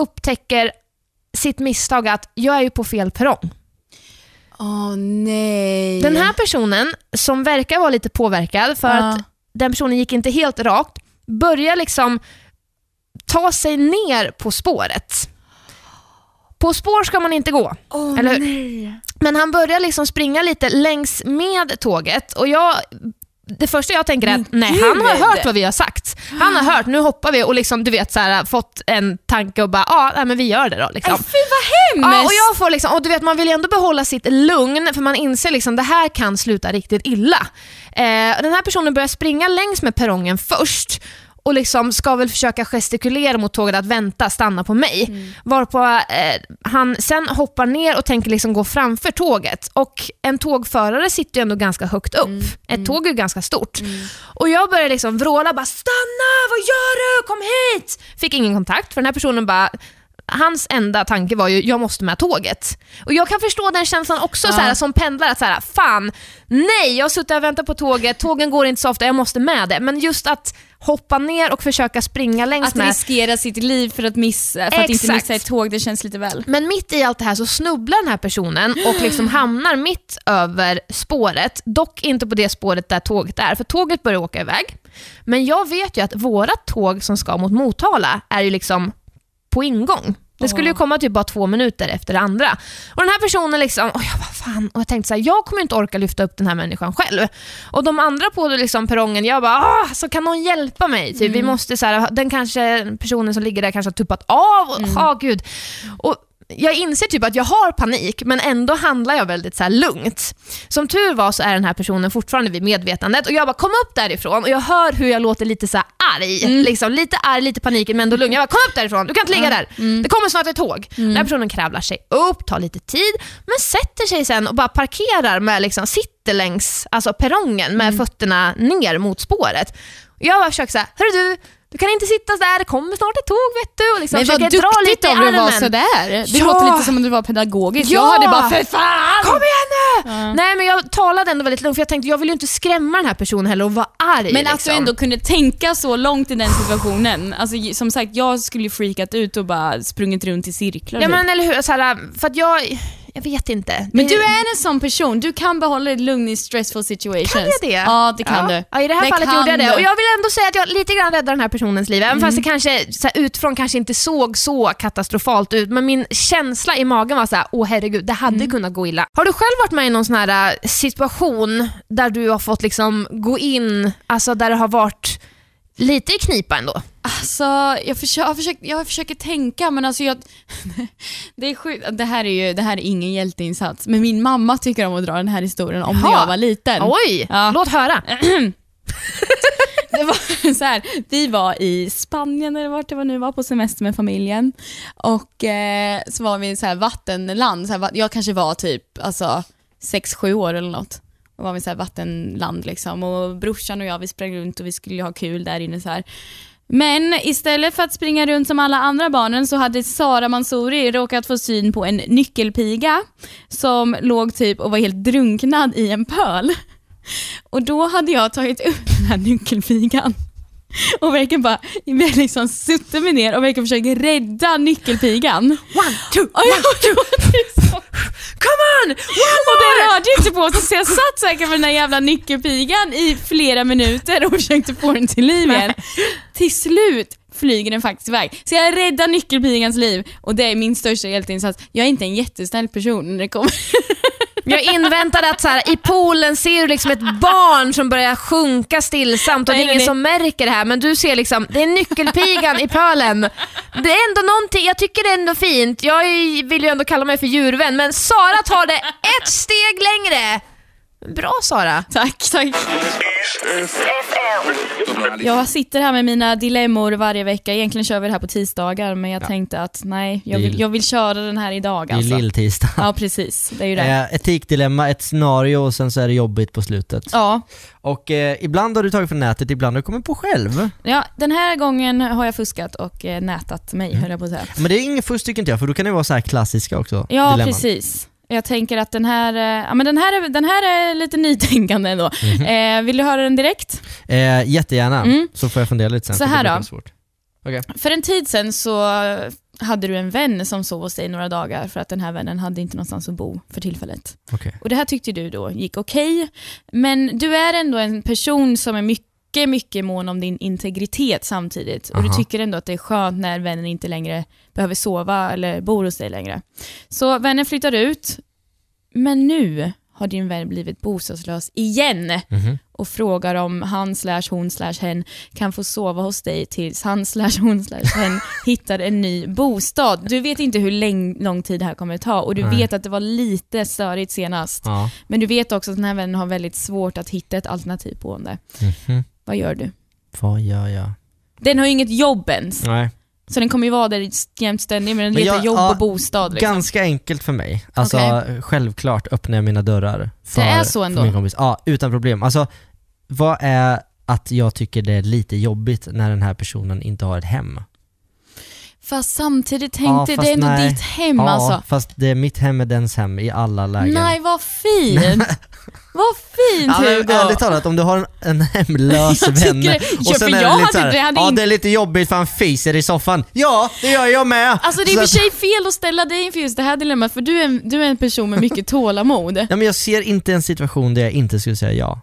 upptäcker sitt misstag att jag är ju på fel perrong. Åh nej. Den här personen, som verkar vara lite påverkad för Ja. att den personen gick inte helt rakt, börjar liksom ta sig ner på spåret. På spår ska man inte gå, Åh, eller hur? nej. Men han börjar liksom springa lite längs med tåget och jag det första jag tänker är att nej, han har hört vad vi har sagt. Han har hört, nu hoppar vi och liksom, du vet så här, fått en tanke och bara, ja men vi gör det då. Liksom. Ay, fy vad hemskt! Ja, och jag får liksom, och du vet, man vill ju ändå behålla sitt lugn för man inser liksom det här kan sluta riktigt illa. Eh, den här personen börjar springa längs med perrongen först och liksom ska väl försöka gestikulera mot tåget att vänta, stanna på mig. Varpå eh, han sen hoppar ner och tänker liksom gå framför tåget. Och en tågförare sitter ju ändå ganska högt upp. Ett tåg är ju ganska stort. Och jag börjar liksom vråla bara “stanna, vad gör du? Kom hit!” Fick ingen kontakt för den här personen bara Hans enda tanke var ju, jag måste med tåget. Och jag kan förstå den känslan också så här, som pendlare, att så här, fan, nej, jag har suttit och väntat på tåget, tågen går inte så ofta, jag måste med det. Men just att hoppa ner och försöka springa längs Att med. riskera sitt liv för att, missa, för att inte missa ett tåg, det känns lite väl. Men mitt i allt det här så snubblar den här personen och liksom hamnar mitt över spåret. Dock inte på det spåret där tåget är, för tåget börjar åka iväg. Men jag vet ju att våra tåg som ska mot Motala är ju liksom på ingång. Det skulle ju komma typ bara två minuter efter det andra. Och den här personen liksom, och jag bara fan, och jag tänkte så här, jag kommer inte orka lyfta upp den här människan själv. Och de andra på liksom perrongen, jag bara, ah, så kan någon hjälpa mig? Typ, Vi måste så här, den kanske, personen som ligger där kanske har tuppat av, och, ah, gud. Och jag inser typ att jag har panik, men ändå handlar jag väldigt så här lugnt. Som tur var så är den här personen fortfarande vid medvetandet och jag bara kom upp därifrån och jag hör hur jag låter lite så här arg. Liksom, lite arg, lite paniken men ändå lugn. Jag bara kom upp därifrån, du kan inte ligga där. Det kommer snart ett tåg. Den här personen kravlar sig upp, tar lite tid, men sätter sig sen och bara parkerar med, liksom, sitter längs alltså perrongen med fötterna ner mot spåret. Jag bara försöker såhär, hörru du, du kan inte sitta där, det kommer snart ett tåg vet du. Och liksom, Men vad duktigt av dig att vara sådär. Det Ja. låter lite som om du var pedagogisk. Ja. Jag hade bara för fan! Kom igen nu! Nej men jag talade ändå väldigt lugnt för jag tänkte jag vill ju inte skrämma den här personen heller och vara arg. Men att liksom. du ändå kunde tänka så långt i den situationen. Alltså, som sagt, jag skulle ju freakat ut och bara sprungit runt i cirklar. Ja typ. men eller hur, så här, för att jag, jag vet inte. Men du är en sån person, du kan behålla dig lugn i stressful situations. Kan jag det? Ja, det kan ja. du. Ja, I det här Det fallet gjorde jag det. Och jag vill ändå säga att jag lite grann räddade den här personens liv. Även fast det kanske så här, utifrån kanske inte såg så katastrofalt ut. Men min känsla i magen var så här: åh herregud, det hade kunnat gå illa. Har du själv varit med i någon sån här äh, situation där du har fått liksom gå in, alltså där det har varit lite i knipa ändå? Alltså, jag, försöker, jag, försöker, jag försöker tänka men alltså jag... Det är sjukt, det här är ju det här är ingen hjälteinsats. Men min mamma tycker om att dra den här historien om när Jaha. jag var liten. Oj, Ja. låt höra. det var så här, vi var i Spanien eller vart det var nu var på semester med familjen och eh, så var vi i så här vattenland, så här, jag kanske var typ alltså 6-7 år eller något. Och var vi så här vattenland liksom och brorsan och jag vi sprang runt och vi skulle ha kul där inne så här. Men istället för att springa runt som alla andra barnen så hade Sara Mansouri råkat få syn på en nyckelpiga som låg typ och var helt drunknad i en pöl. Och då hade jag tagit upp den här nyckelpigan och verkligen bara, liksom suttit mig ner och verkligen försökt rädda nyckelpigan. One, two, one, two. Come on! och den rörde inte på sig så jag satt säkert med den där jävla nyckelpigan i flera minuter och försökte få den till liv igen. Till slut flyger den faktiskt iväg. Så jag räddar nyckelpigans liv och det är min största hjälteinsats. Jag är inte en jättesnäll person när det kommer Jag inväntade att så här, i poolen ser du liksom ett barn som börjar sjunka stillsamt och det Nej, är nej, ingen nej. som märker det här men du ser liksom, det är nyckelpigan i pölen. Det är ändå någonting, jag tycker det är ändå fint. Jag är- vill ju ändå kalla mig för djurvän men Sara tar det ett steg längre. Bra Sara. Tack, tack. Jag sitter här med mina dilemmor varje vecka. Egentligen kör vi det här på tisdagar, men jag tänkte att nej, jag vill, jag vill köra den här idag Det är alltså. lilltisdag. Ja, precis. Det är ju det. Eh, etikdilemma, ett scenario och sen så är det jobbigt på slutet. Ja. Och eh, ibland har du tagit från nätet, ibland har du kommit på själv. ja, den här gången har jag fuskat och eh, nätat mig, Mm. höll jag på att säga. Men det är ingen fusk tycker inte jag, för då kan det vara så här klassiska också. Ja, dilemman. precis. Jag tänker att den här, eh, ja, men den här, är, den här är lite nytänkande ändå. Mhm. Eh, vill du höra den direkt? Eh, jättegärna, Mm. så får jag fundera lite sen. Så här då. Okej. För en tid sen så hade du en vän som sov hos dig några dagar för att den här vännen hade inte någonstans att bo för tillfället. Okej. Och det här tyckte du då gick okej, men du är ändå en person som är mycket, mycket mån om din integritet samtidigt. Och du Aha. tycker ändå att det är skönt när vännen inte längre behöver sova eller bor hos dig längre. Så vännen flyttar ut, men nu har din vän blivit bostadslös igen Mhm. och frågar om han slash hon slash hen kan få sova hos dig tills han slash hon slash hen hittar en ny bostad. Du vet inte hur läng- lång tid det här kommer att ta och du Nej. vet att det var lite störigt senast. Ja. Men du vet också att den här vännen har väldigt svårt att hitta ett alternativt boende. Mhm. Vad gör du? Vad gör jag? Den har ju inget jobb ens. Nej. Så den kommer ju vara där jämt ständigt, men den letar jobb ja, och bostad. Liksom. Ganska enkelt för mig. Alltså Okej. självklart öppnar jag mina dörrar för, Det är så ändå? min kompis. Ja, utan problem. Alltså, vad är att jag tycker det är lite jobbigt när den här personen inte har ett hem? Fast samtidigt tänkte Ja, det är ändå nej. ditt hem ja, alltså. fast det är mitt hem är dens hem i alla lägen. Nej, vad fint! vad fint Ja, men Hugo! ärligt talat, om du har en, en hemlös Jag vän det. och sen är jag det lite såhär, ja in- det är lite jobbigt för han fiser i soffan. Ja, det gör jag med! Alltså det är i och för sig fel att ställa dig inför just det här dilemmat, för du är, en- du är en person med mycket tålamod. Ja, men jag ser inte en situation där jag inte skulle säga ja.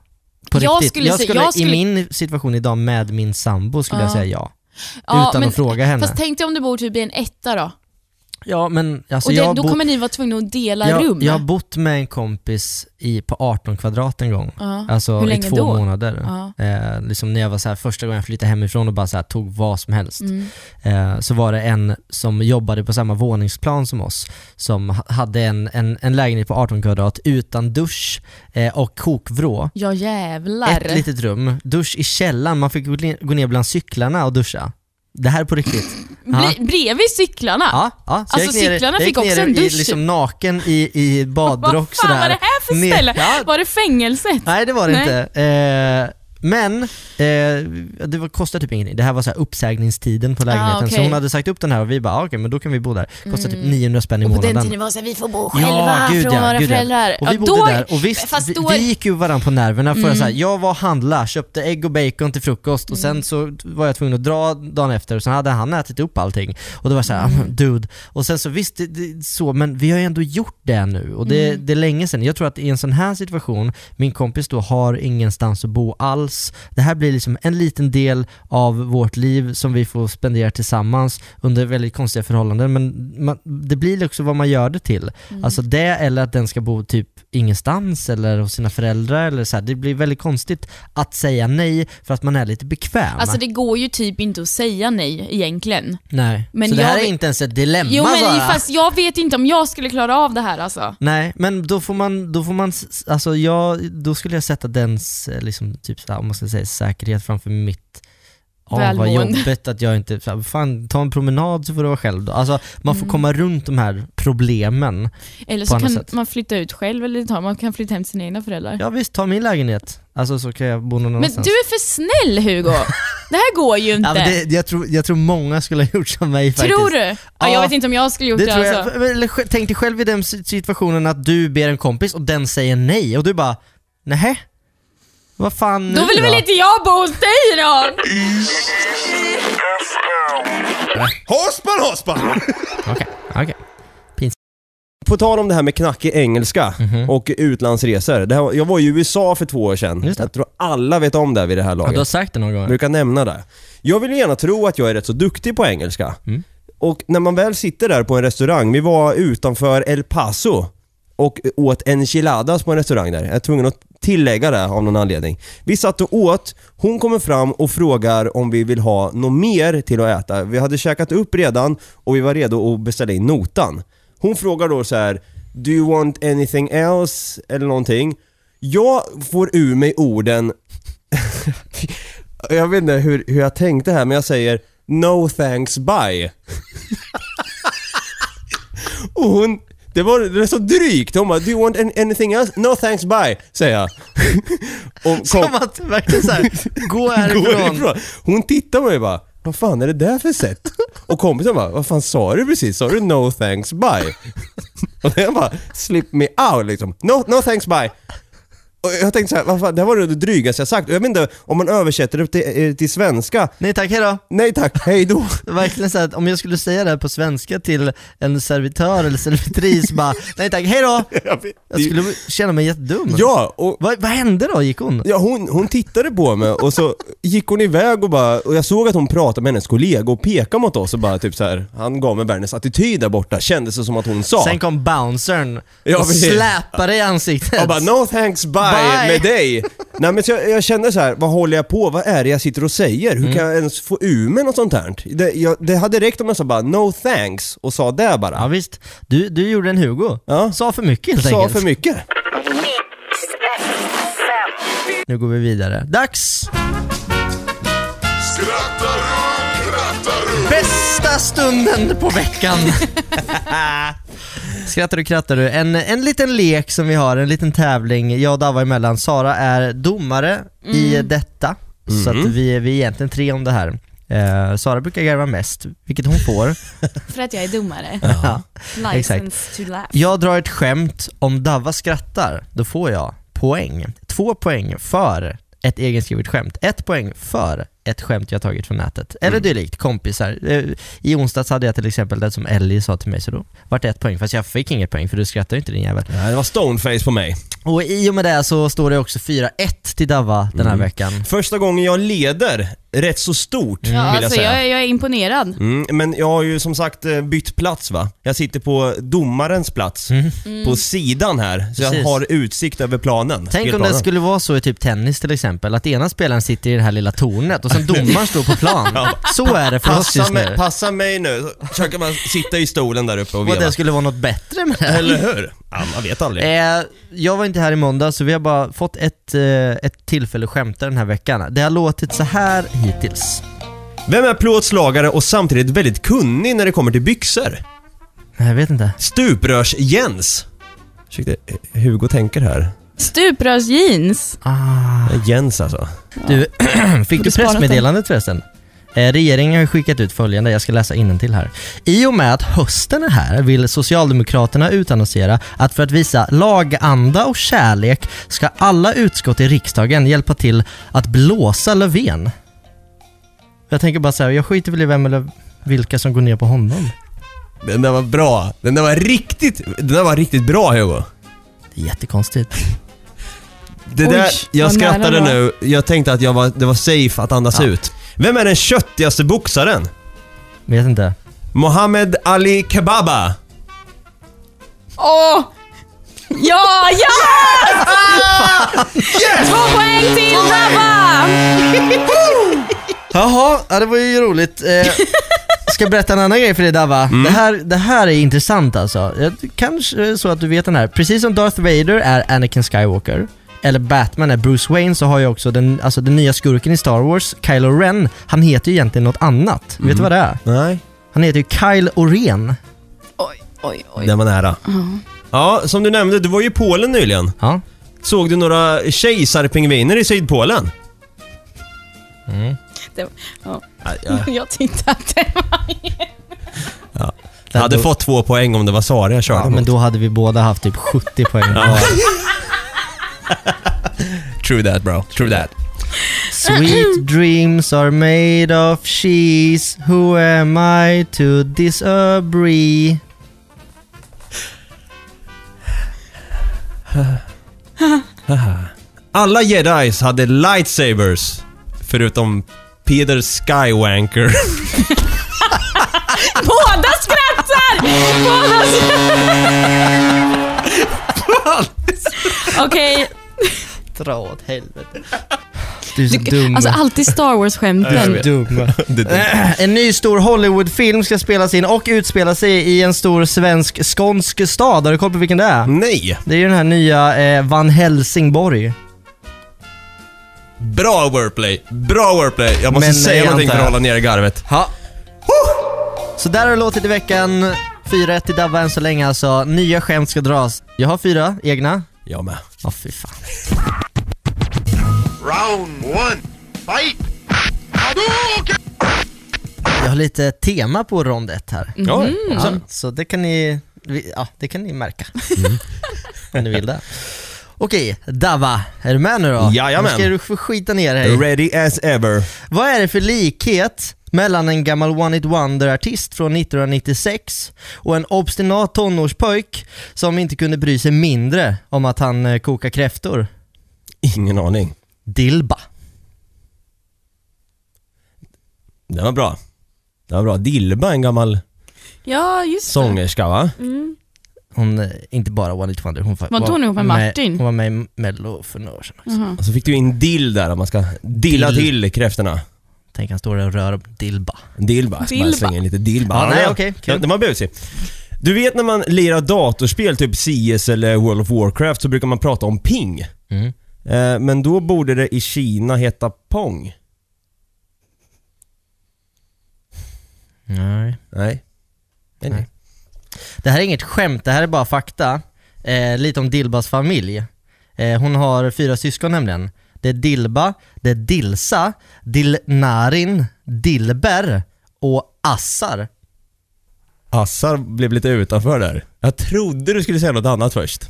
På Jag riktigt. skulle jag skulle, jag skulle- I min situation idag med min sambo skulle jag Ja. säga ja. Ja, utan men- att fråga henne. Fast tänk dig om du bor typ i en etta då? Ja men alltså och det, jag, då kommer ni vara tvungna att dela jag, rum. jag har bott med en kompis i, på 18 kvadrat en gång. Ja. Alltså Hur i länge två då? månader. Ja. Eh, liksom när jag var så här, första gången jag flyttade hemifrån och bara så här, tog vad som helst. Mm. Eh, så var det en som jobbade på samma våningsplan som oss, som ha- hade en, en, en lägenhet på 18 kvadrat utan dusch eh, och kokvrå. Ja jävlar. Ett litet rum, dusch i källaren, man fick gå ner bland cyklarna och duscha. Det här är på riktigt. Ja. Bredvid cyklarna? Ja, ja. Så jag Alltså ner- cyklarna jag fick också en dusch? liksom naken i, i badrock Vad fan sådär. var det här för ställe? Ja, Var det fängelset? Nej det var det Nej. inte. Eh, men eh, det var, kostade typ ingenting. Det här var så här uppsägningstiden på lägenheten. Ah, okej. Så hon hade sagt upp den här och vi bara, ah, okej men då kan vi bo där. Kostade Mm. typ 900 spänn i Och på månaden. den tiden var det så här, vi får bo Ja, själva gud från ja, våra gud ja. föräldrar. Och vi Ja, bodde då- där och visst, vi, då- vi gick ju varandra på nerverna för Mm. så här, jag var och handla, köpte ägg och bacon till frukost och Mm. sen så var jag tvungen att dra dagen efter och sen hade han ätit upp allting. Och det var så här, Mm. dude. Och sen så visst, det, det, så, men vi har ju ändå gjort det nu och det, Mm. det är länge sedan. Jag tror att i en sån här situation, min kompis då har ingenstans att bo alls. Det här blir liksom en liten del av vårt liv som vi får spendera tillsammans under väldigt konstiga förhållanden men man, det blir också vad man gör det till. Mm. Alltså det eller att den ska bo typ ingenstans eller hos sina föräldrar eller så här. Det blir väldigt konstigt att säga nej för att man är lite bekväm. Alltså det går ju typ inte att säga nej egentligen. nej, men så det här är inte ens ett dilemma Jo men bara. fast jag vet inte om jag skulle klara av det här alltså. Nej, men då får man, då får man, alltså jag, då skulle jag sätta dens, eh, liksom typ såhär om man ska säga säkerhet framför mitt Ja, vad Välmående. jobbigt att jag inte, fan ta en promenad så får du vara själv då. Alltså man får Mm. komma runt de här problemen. Eller så kan sätt. man flytta ut själv, eller ta, man kan flytta hem till sina egna föräldrar. Ja visst, ta min lägenhet. Alltså så kan jag bo någon men annanstans. du är för snäll Hugo! Det här går ju inte. Ja, men det, jag, tror, jag tror många skulle ha gjort som mig faktiskt. tror du? Ja, Ja, jag vet inte om jag skulle gjort det, Det tror jag. alltså. Eller, tänk dig själv i den si- situationen att du ber en kompis och den säger nej och du bara nähä? Vad fan nu Då vill då? väl inte jag bo hos dig då? Hospan, hospan! Okej, okej. På tal om det här med knackig engelska Mhm. och utlandsresor. Det här, jag var i USA för två år sedan. Just det. Jag tror alla vet om det vid det här Ja, laget. du har sagt det någon gång. Brukar nämna det. Jag vill gärna tro att jag är rätt så duktig på engelska. Mm. Och när man väl sitter där på en restaurang, vi var utanför El Paso och åt enchiladas på en restaurang där. Jag är tvungen att tillägga det av någon anledning. Vi satt och åt, hon kommer fram och frågar om vi vill ha något mer till att äta. Vi hade käkat upp redan och vi var redo att beställa in notan. Hon frågar då så här: Do you want anything else? Eller någonting. Jag får ur mig orden jag vet inte hur, hur jag tänkte här men jag säger No thanks bye. och hon, det var, det var så drygt. Hon bara Do you want an- anything else? No thanks bye, säger jag. och kom, Som att verkligen såhär, gå Gå härifrån. ifrån. Hon tittar på mig och bara Vad fan är det där för sätt? Och kompisen bara Vad fan sa du precis? Sa du no thanks bye? Och jag bara Slip me out liksom. No, no thanks bye. Och jag tänkte såhär, vad fan, det här var det drygaste jag sagt. Och jag vet inte om man översätter det till, eh, till svenska. Nej tack, hejdå. Nej tack, hej då. Verkligen så att om jag skulle säga det här på svenska till en servitör eller servitris bara, nej tack, hejdå. Jag skulle känna mig jättedum. Ja, och Vad, vad hände då? Gick hon? Ja, hon, hon tittade på mig och så gick hon iväg och bara, och jag såg att hon pratade med hennes kollega och pekade mot oss och bara typ så här. han gav mig världens attityd där borta, kändes det som att hon sa. Sen kom bouncern Ja, och precis. släpade i ansiktet. Jag bara no thanks bye, Bye. med dig. Nej men så jag, jag kände så här, vad håller jag på? Vad är det jag sitter och säger? Hur kan jag ens få ur mig något sånt här? Det, jag, det hade räckt om jag sa bara no thanks och sa det bara. Ja visst, du, du gjorde en Hugo. Ja. Sa för mycket helt Sa enkelt. för mycket. Nu går vi vidare. Dags! Bästa stunden på veckan! Skrattar du krattar du. En, en liten lek som vi har, en liten tävling, jag och Dava emellan. Sara är domare i detta, så att vi, vi är egentligen tre om det här. Eh, Sara brukar garva mest, vilket hon får. För att jag är domare. Ja. License to laugh. Jag drar ett skämt, om Dava skrattar, då får jag poäng. Två poäng för ett egenskrivet skämt, ett poäng för ett skämt jag tagit från nätet. Eller Mm. dylikt, kompisar. Eh, I onsdags hade jag till exempel det som Ellie sa till mig, så då vart det ett poäng, fast jag fick inget poäng för du skrattar ju inte din jävel. Nej, det var stoneface på mig. Och i och med det så står det också 4-1 till Dava den här Mm. veckan. Första gången jag leder rätt så stort Ja, vill jag alltså säga. jag, är- jag är imponerad. Mm, men jag har ju som sagt eh, bytt plats va. Jag sitter på domarens plats, på sidan här, så jag Mm. Precis. har utsikt över planen. Tänk om det spelplanen. skulle vara så i typ tennis till exempel, att ena spelaren sitter i det här lilla tornet och sen domaren står på plan. Så är det för oss Passa just mig, nu. passa mig nu, så försöker man sitta i stolen där uppe och Och veva. det skulle vara något bättre med det. Eller hur? Ja, man vet aldrig. Eh, jag var inte här i måndag så vi har bara fått ett, eh, ett tillfälle att skämta den här veckan. Det har låtit så här hittills. Vem är plåtslagare och samtidigt väldigt kunnig när det kommer till byxor? Nej, Jag vet inte. Stuprörs-Jens. Ursäkta, Hugo tänker här. Stuprörsjeans. Ah. Jens alltså. Du, fick du pressmeddelandet förresten? Eh, Regeringen har skickat ut följande, jag ska läsa till här. I och med att hösten är här vill Socialdemokraterna utannonsera att för att visa laganda och kärlek ska alla utskott i riksdagen hjälpa till att blåsa Löfven. Jag tänker bara så här, jag skiter väl i vem eller vilka som går ner på honom. Den där var bra. Den där var riktigt, den där var riktigt bra Hugo. Det är jättekonstigt. Det Oj, där, jag skrattade nu, jag tänkte att jag var, det var safe att andas Ja. ut. Vem är den köttigaste boxaren? Vet inte. Mohammed Ali Kebaba. Åh! Ja, ja! Två poäng till Dabba! Jaha, ja, det var ju roligt. Eh, ska jag berätta en annan grej för dig Dava? Det, här, det här är intressant alltså. Kanske så att du vet den här. Precis som Darth Vader är Anakin Skywalker, eller Batman är Bruce Wayne så har ju också den, alltså den nya skurken i Star Wars, Kylo Ren, han heter ju egentligen något annat. Vet du vad det är? Nej. Han heter ju Kyle Oren. Oj, oj, oj. Den var nära. Ja, som du nämnde, du var ju i Polen nyligen. Ja. Såg du några kejsarpingviner i Sydpolen? Det, ja. Ja, ja. Jag tyckte att det var... Jag hade fått två poäng om det var Sara jag körde Ja, mot. men då hade vi båda haft typ 70 poäng var. True that bro, true that. Sweet dreams are made of cheese Who am I to disagree? Alla jedis hade lightsabers, förutom Peter Skywanker. Båda skrattar! Båda skrattar! Okej, Dra åt helvete. Du är så dum. alltså alltid Star Du Wars-skämten. dum. En ny stor Hollywoodfilm ska spelas in och utspela sig i en stor svensk skånsk stad. Har du koll på vilken det är? Nej! Det är ju den här nya eh, Van Helsingborg. Bra wordplay, bra wordplay. Jag måste Men, säga eh, någonting för att jag- hålla ner garvet. Ja. Så där har det låtit i veckan. 4-1 till Dabba än så länge alltså. Nya skämt ska dras. Jag har fyra egna. Jag med. Ja, fy fan. Round one, fight! Jag har lite tema på rond ett här. Ja, Ja, så det kan ni, ja, det kan ni märka. Om ni vill det. Okej, Dava, är du med nu då? Jajamän. Nu ska du få skita ner dig. Ready as ever. Vad är det för likhet mellan en gammal One It Wonder-artist från 1996 och en obstinat tonårspojk som inte kunde bry sig mindre om att han eh, kokar kräftor? Ingen aning. Dilba. Det var bra. Det var bra. Dilba, en gammal Ja, just det. sångerska va? Mm. Hon, eh, inte bara One It Wonder, hon Var inte hon ihop med Martin? Hon var med i Mello för några år sedan också. Jaha. Och så fick du in dill där, att man ska dilla Dill. till kräftorna. Tänk han står där och rör Dilba. Dilba. Så bara Dilba. slänga in lite dilba. Ja, nej, okej, kul. ja, Den var busig. Du vet när man lirar datorspel, typ CS eller World of Warcraft, så brukar man prata om ping. Mm. Eh, men då borde det i Kina heta pong. Nej. Nej. Nej, nej. Det här är inget skämt, det här är bara fakta. Eh, lite om Dilbas familj. Eh, hon har fyra syskon nämligen. Det är Dilba, det är Dilsa, Dilnarin, Dilber och Assar. Assar blev lite utanför där. Jag trodde du skulle säga något annat först.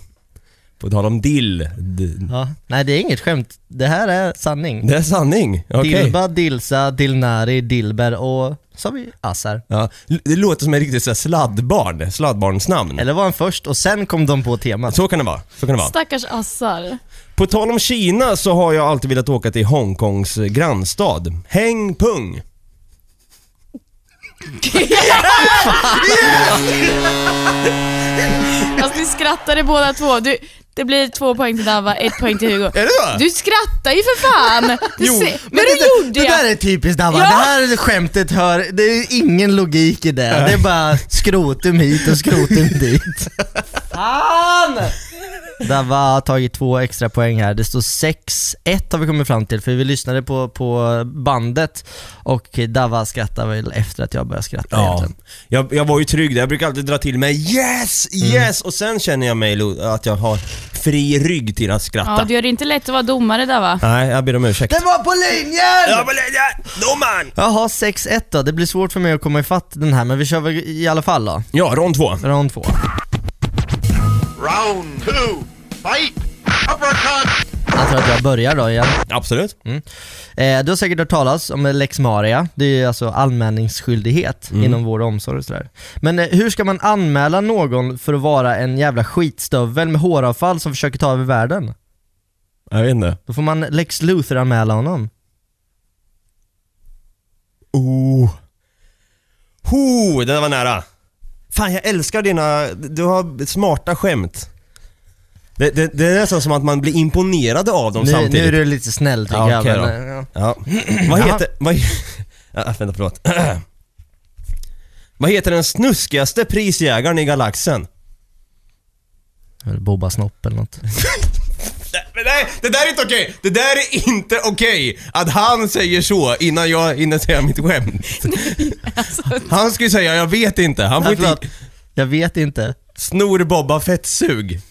På tal om dill. D- Ja. Nej det är inget skämt, det här är sanning. Det är sanning. Okej. Dilba, Dilsa, Dilnari, Dilber och så har vi Assar. Ja, det låter som ett riktigt så här sladdbarn, sladdbarnsnamn. Eller var han först och sen kom de på temat. Så kan det vara. Så kan det vara. Stackars assar. På tal om Kina så har jag alltid velat åka till Hongkongs grannstad. Häng Pung. Fast ni skrattade båda två. Du, det blir två poäng till Dava, ett poäng till Hugo. Är det så? Du skrattar ju för fan! Du Jo, ser, men, men det, det, gjorde det jag! där är typiskt Dabba, Ja. det här skämtet hör, det är ingen logik i det. Det är bara skrotum hit och skrotum dit. Fan! Dabba har tagit två extra poäng här. Det står 6-1 har vi kommit fram till, för vi lyssnade på, på bandet och Dava skrattar väl efter att jag började skratta Ja. egentligen. Jag, jag var ju trygg där. Jag brukar alltid dra till mig yes, yes och sen känner jag mig att jag har fri rygg till att skratta. Ja, du gör det inte lätt att vara domare Dava. Nej, jag ber om ursäkt. Den var på linjen! Ja, men det- Domaren! Jaha, 6-1 då. Det blir svårt för mig att komma ifatt den här, men vi kör väl i alla fall då. Ja, rond två. Rond två. Round two, fight! Uppercut! Antar att jag börjar då igen. Absolut. Eh, du har säkert hört talas om lex Maria, det är alltså anmälningsskyldighet Mm. inom vård och omsorg och sådär. Men eh, hur ska man anmäla någon för att vara en jävla skitstövel med håravfall som försöker ta över världen? Jag vet inte. Då får man lex Luthor anmäla honom. Oh. Ho, det där var nära. Fan, jag älskar dina... Du har smarta skämt. Det, det, det är nästan som att man blir imponerad av dem Nu, samtidigt. nu är du lite snäll tycker Ja, jag. okej eh, ja. Ja. Vad heter... Vad, ja, vänta, förlåt. vad heter den snuskigaste prisjägaren i galaxen? Eller Boba Snopp eller något. Men nej, det där är inte okej! Det där är inte okej! Att han säger så innan jag hinner säga mitt skämt. Han ska ju säga, jag vet inte. Han får inte... Jag vet inte. Snor Bobba fettsug.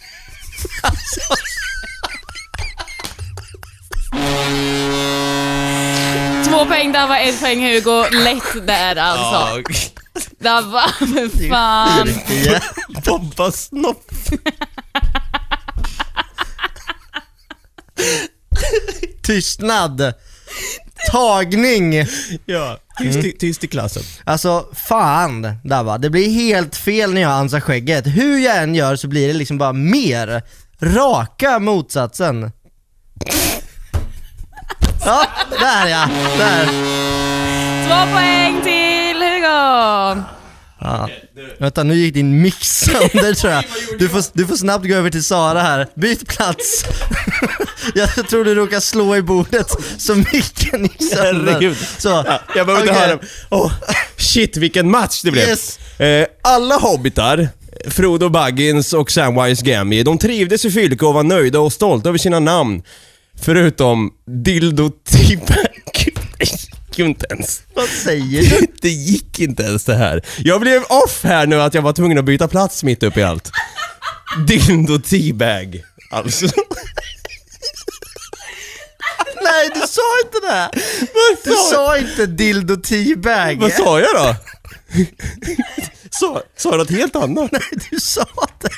Två poäng där var ett poäng Hugo. Lätt där alltså. Ja, Där var, för fan. Bobba snopp. Tystnad. Tagning. Ja, tyst, i- tyst i klassen. Alltså fan Dava, det blir helt fel när jag ansar skägget. Hur jag än gör så blir det liksom bara mer. Raka motsatsen. Ja, där ja. Där. Två poäng till Hugo. Ja. Vänta, nu gick din mix sönder tror jag. Du får, du får snabbt gå över till Sara här. Byt plats. Jag tror du råkar slå i bordet så micken gick sönder. Herregud. Så, Ja, jag behöver inte okej. höra. Åh, shit vilken match det blev. Yes. Eh, alla hobbitar, Frodo Baggins och Samwise Gamgee, de trivdes i Fylke och var nöjda och stolta över sina namn. Förutom Dildo T-Pack. Ju inte ens. Vad säger du? Det gick inte ens det här. Jag blev off här nu att jag var tvungen att byta plats mitt upp i allt. Dildo T-bag. Alltså. Nej, du sa inte det! Du sa inte dildo teabag. Vad sa jag då? Sa, sa jag något helt annat? Nej, du sa det.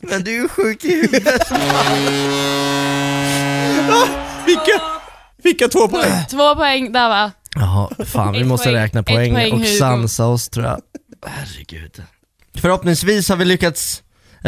Men du är ju sjuk i huvudet. Vilka, vilka två poäng? Två poäng där va? Jaha, fan vi Ett måste poäng- räkna ett poäng, poäng, och Hugo. sansa oss tror jag. Herregud. Förhoppningsvis har vi lyckats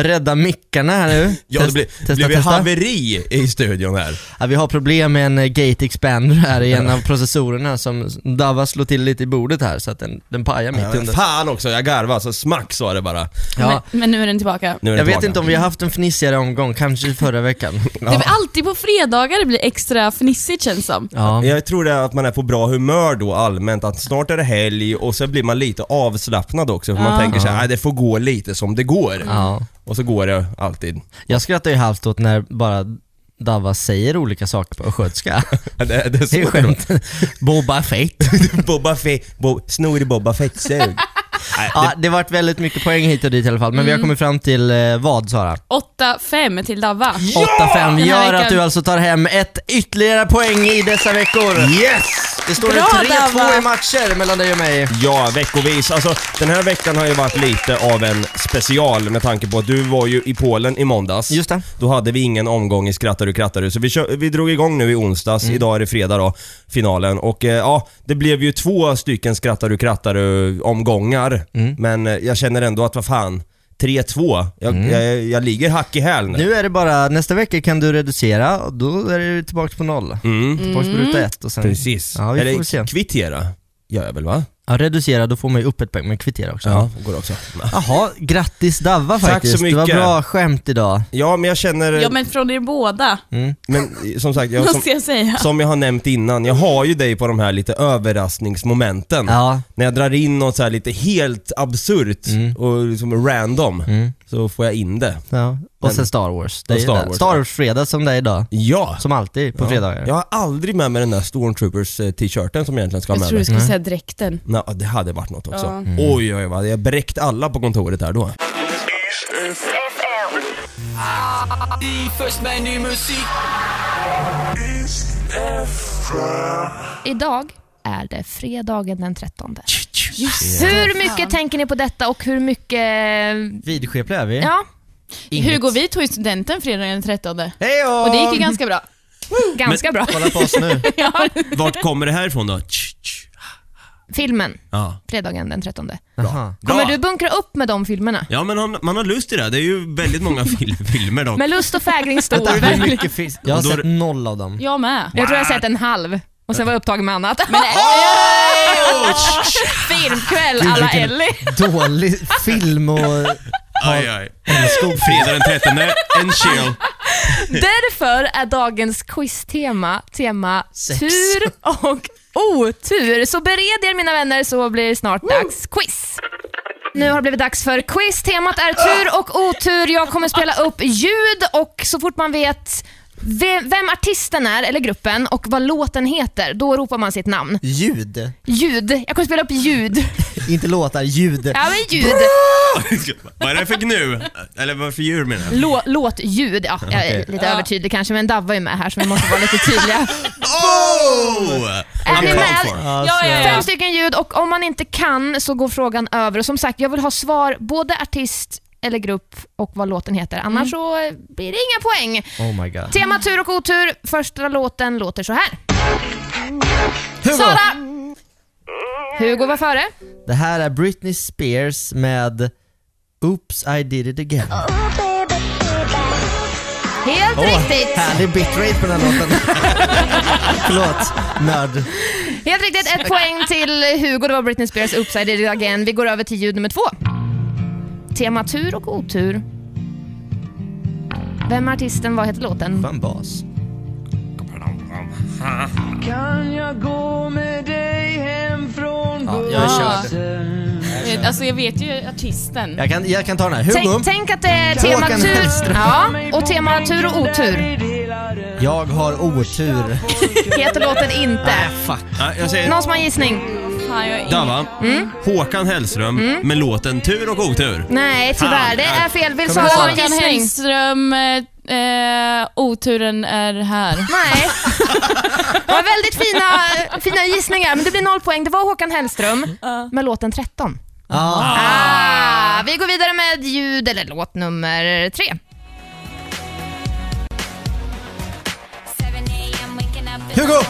rädda mickarna här nu. Ja, det blev, testa, ju testa. haveri i studion här. Ja, vi har problem med en eh, gate expander här i en av processorerna som Dava slår till lite i bordet här så att den, den pajar mitt Ja, under. fan också, jag garvade så smack sa det bara. Ja, Men, men nu är den tillbaka. Nu är det jag vet tillbaka. inte om vi har haft en fnissigare omgång, kanske förra veckan. Det är alltid på fredagar det blir extra fnissigt känns som. Ja. Jag tror det är att man är på bra humör då allmänt, att snart är det helg och så blir man lite avslappnad också för man Ja. tänker så här, "Nej, det får gå lite som det går. Och så går det alltid. Jag skrattar ju halvt åt när bara Dava säger olika saker på östgötska. Det, det är så Det är skämt. Boba Fett. Boba Fett, bo, snor i Boba Fett-sug. Nej, Ja, det vart väldigt mycket poäng hit och dit i alla fall, men vi har kommit fram till eh, vad Sara? 8-5 till Davva. 8-5 Den här gör att veckan. du alltså tar hem ett ytterligare poäng i dessa veckor. Yes! Det står Bra, nu 3-2 Dava. i matcher mellan dig och mig. Ja, veckovis. Alltså, den här veckan har ju varit lite av en special med tanke på att du var ju i Polen i måndags. Just det. Då hade vi ingen omgång i Skrattar du krattar du, så vi, kö- vi drog igång nu i onsdags. Mm. Idag är det fredag då, finalen. Och eh, ja, det blev ju två stycken Skrattar du krattar du omgångar. Mm. Men eh, jag känner ändå att vad fan, 3-2. Jag, jag, jag ligger hack i häl nu. Mm. Nu är det bara, nästa vecka kan du reducera och då är du tillbaka på noll. Mm. Tillbaka på ruta ett och sen... Precis. Ja, vi får Eller väl se. kvittera, gör jag väl va? Ja, reducera, då får man ju upp ett poäng, men kvittera också. Ja, går också. Jaha, grattis Davva Tack faktiskt. så Det var mycket. bra skämt idag. Ja, men jag känner... Ja men från er båda, Men som sagt, jag, som, måste jag säga. som jag har nämnt innan, jag har ju dig på de här lite överraskningsmomenten. Ja. När jag drar in något så här lite helt absurt och liksom random, Mm. Så får jag in det. Ja. Och Men- sen Star Wars. Det är Star där. Wars, Star ja. Wars fredag som det är idag. Ja! Som alltid på Ja. fredagar. Jag har aldrig med mig den där Stormtroopers eh, t-shirten som jag egentligen ska ha Jag med tror du mig. skulle säga dräkten. Nej, det hade varit något också. Ja. Mm. Oj, oj, vad jag bräckt alla på kontoret här då. Först med ny musik. Idag är det fredagen den 13. Hur mycket tänker ni på detta och hur mycket... Vidskepliga är vi. Ja, Inget. Hugo, vi tog ju studenten fredagen den 13. Hejo! Och det gick ju ganska bra. ganska bra. Kolla på oss nu. Vart kommer det här ifrån då? Filmen, Ja. fredagen den 13. Jaha. Kommer Bra. du bunkra upp med de filmerna? Ja men man, man har lust i det, det är ju väldigt många fil filmer dock. Med lust och fägring stor. Vänta, hur verkligen. mycket finns Jag har sett noll av dem. Jag med. Jag tror jag har sett en halv och sen var jag upptagen med annat. Men, Filmkväll alla Ellie. Dålig film och... Aj, aj. Fredag den 13, en chill. Därför är dagens quiztema tema Sex. tur och otur. Så bered er mina vänner så blir det snart dags quiz. Nu har det blivit dags för quiz. Temat är tur och otur. Jag kommer spela upp ljud och så fort man vet Vem, vem artisten är, eller gruppen, och vad låten heter, då ropar man sitt namn. Ljud. Ljud. Jag kommer spela upp ljud. Inte låtar, ljud. Ja, men ljud. Vad är det för gnu? Eller vad för djur menar du? Lå, låtljud. Ja, jag är lite Ja. övertydlig kanske, men Davva är med här så vi måste vara lite tydliga. Oh! Är ni med? Ja, ja, ja. Fem stycken ljud och om man inte kan så går frågan över. Och som sagt, jag vill ha svar både artist eller grupp och vad låten heter. Annars så eh, blir det inga poäng. Oh my god. Tema tur och otur. Första låten låter så här. Hugo. Sara! Hugo var före. Det här är Britney Spears med Oops I did it again. Helt riktigt. härlig bitrate på den här låten. Förlåt, nörd. Helt riktigt. Ett poäng till Hugo. Det var Britney Spears Upside It Again. Vi går över till ljud nummer två. Tema tur och otur. Vem är artisten? Vad heter låten? Fan bas. Kan jag gå med dig hem från Ja, jag är körd. Eh, Alltså jag vet ju artisten. Jag kan, jag kan ta den här. Hugo, Tänk, tänk att det är tema Håkan tur, Hellström. ja, och tema tur och otur. jag har otur. Heter låten inte. Fuck. Ja, jag säger Någon som har en gissning? Dava, Mm. Håkan Hellström med låten Tur och otur. Nej, tyvärr. Det är fel. Vill Sara ha en Håkan gissning? Hellström, eh, eh, oturen är här. Nej. Det var väldigt fina, fina gissningar, men det blir noll poäng. Det var Håkan Hellström med låten 13. Ah. Ah, vi går vidare med ljud, eller låt nummer tre. Hugo!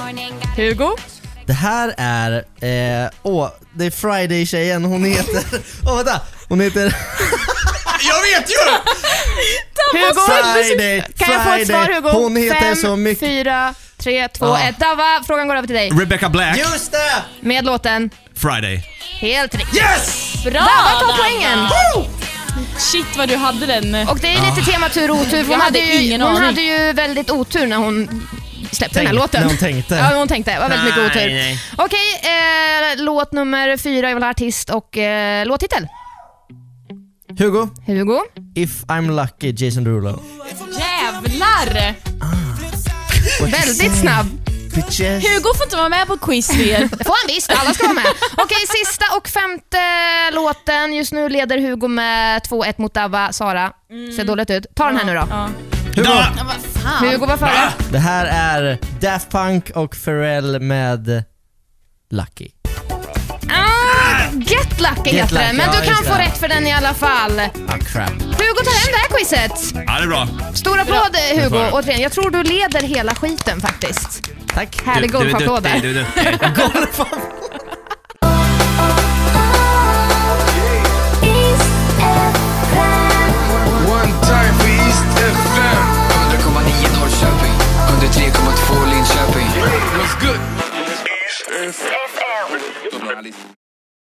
Hugo. Det här är, eh, åh, det är Friday-tjejen, hon heter, åh vänta, hon heter Jag vet ju! Hugo. Friday, Kan jag få ett svar Hugo? Hon heter Fem, så mycket. fyra, tre, två, Ja. ett. Dava, frågan går över till dig. Rebecca Black, Just det! Med låten Friday. Helt riktigt. Yes! Bra Dava tar poängen. Shit vad du hade den. Och det är lite tema tur och otur. för Jag Hon, hade hade ju, ingen hon aning. hade ju väldigt otur när hon släppte den här låten. när hon tänkte. Ja, hon tänkte. Det var väldigt mycket otur. nej. Okej, eh, låt nummer fyra. Jag vill ha artist och eh, låttitel. Hugo, Hugo. If I'm Lucky, Jason Derulo. Jävlar! Väldigt snabb. Bitches. Hugo får inte vara med på quiz mer. Får han visst, alla ska vara med. Okej, sista och femte låten. Just nu leder Hugo med 2-1 mot Dava. Sara, ser dåligt ut. Ta den här nu då. Ja. Hugo, Da- Ja, vad fan. Hugo var före. det här är Daft Punk och Pharrell med Lucky. Ah, get lucky Get heter den, Lucky, men ja, du kan just få det. rätt för den i alla fall. Ah crap. Hugo tar hem det här quizet. Ja, det är bra. Stor applåd Hugo. Återigen, jag tror du leder hela skiten faktiskt. Tack. Härlig golfapplåd där. du är duktig. One 103,2 in Köping. What's good?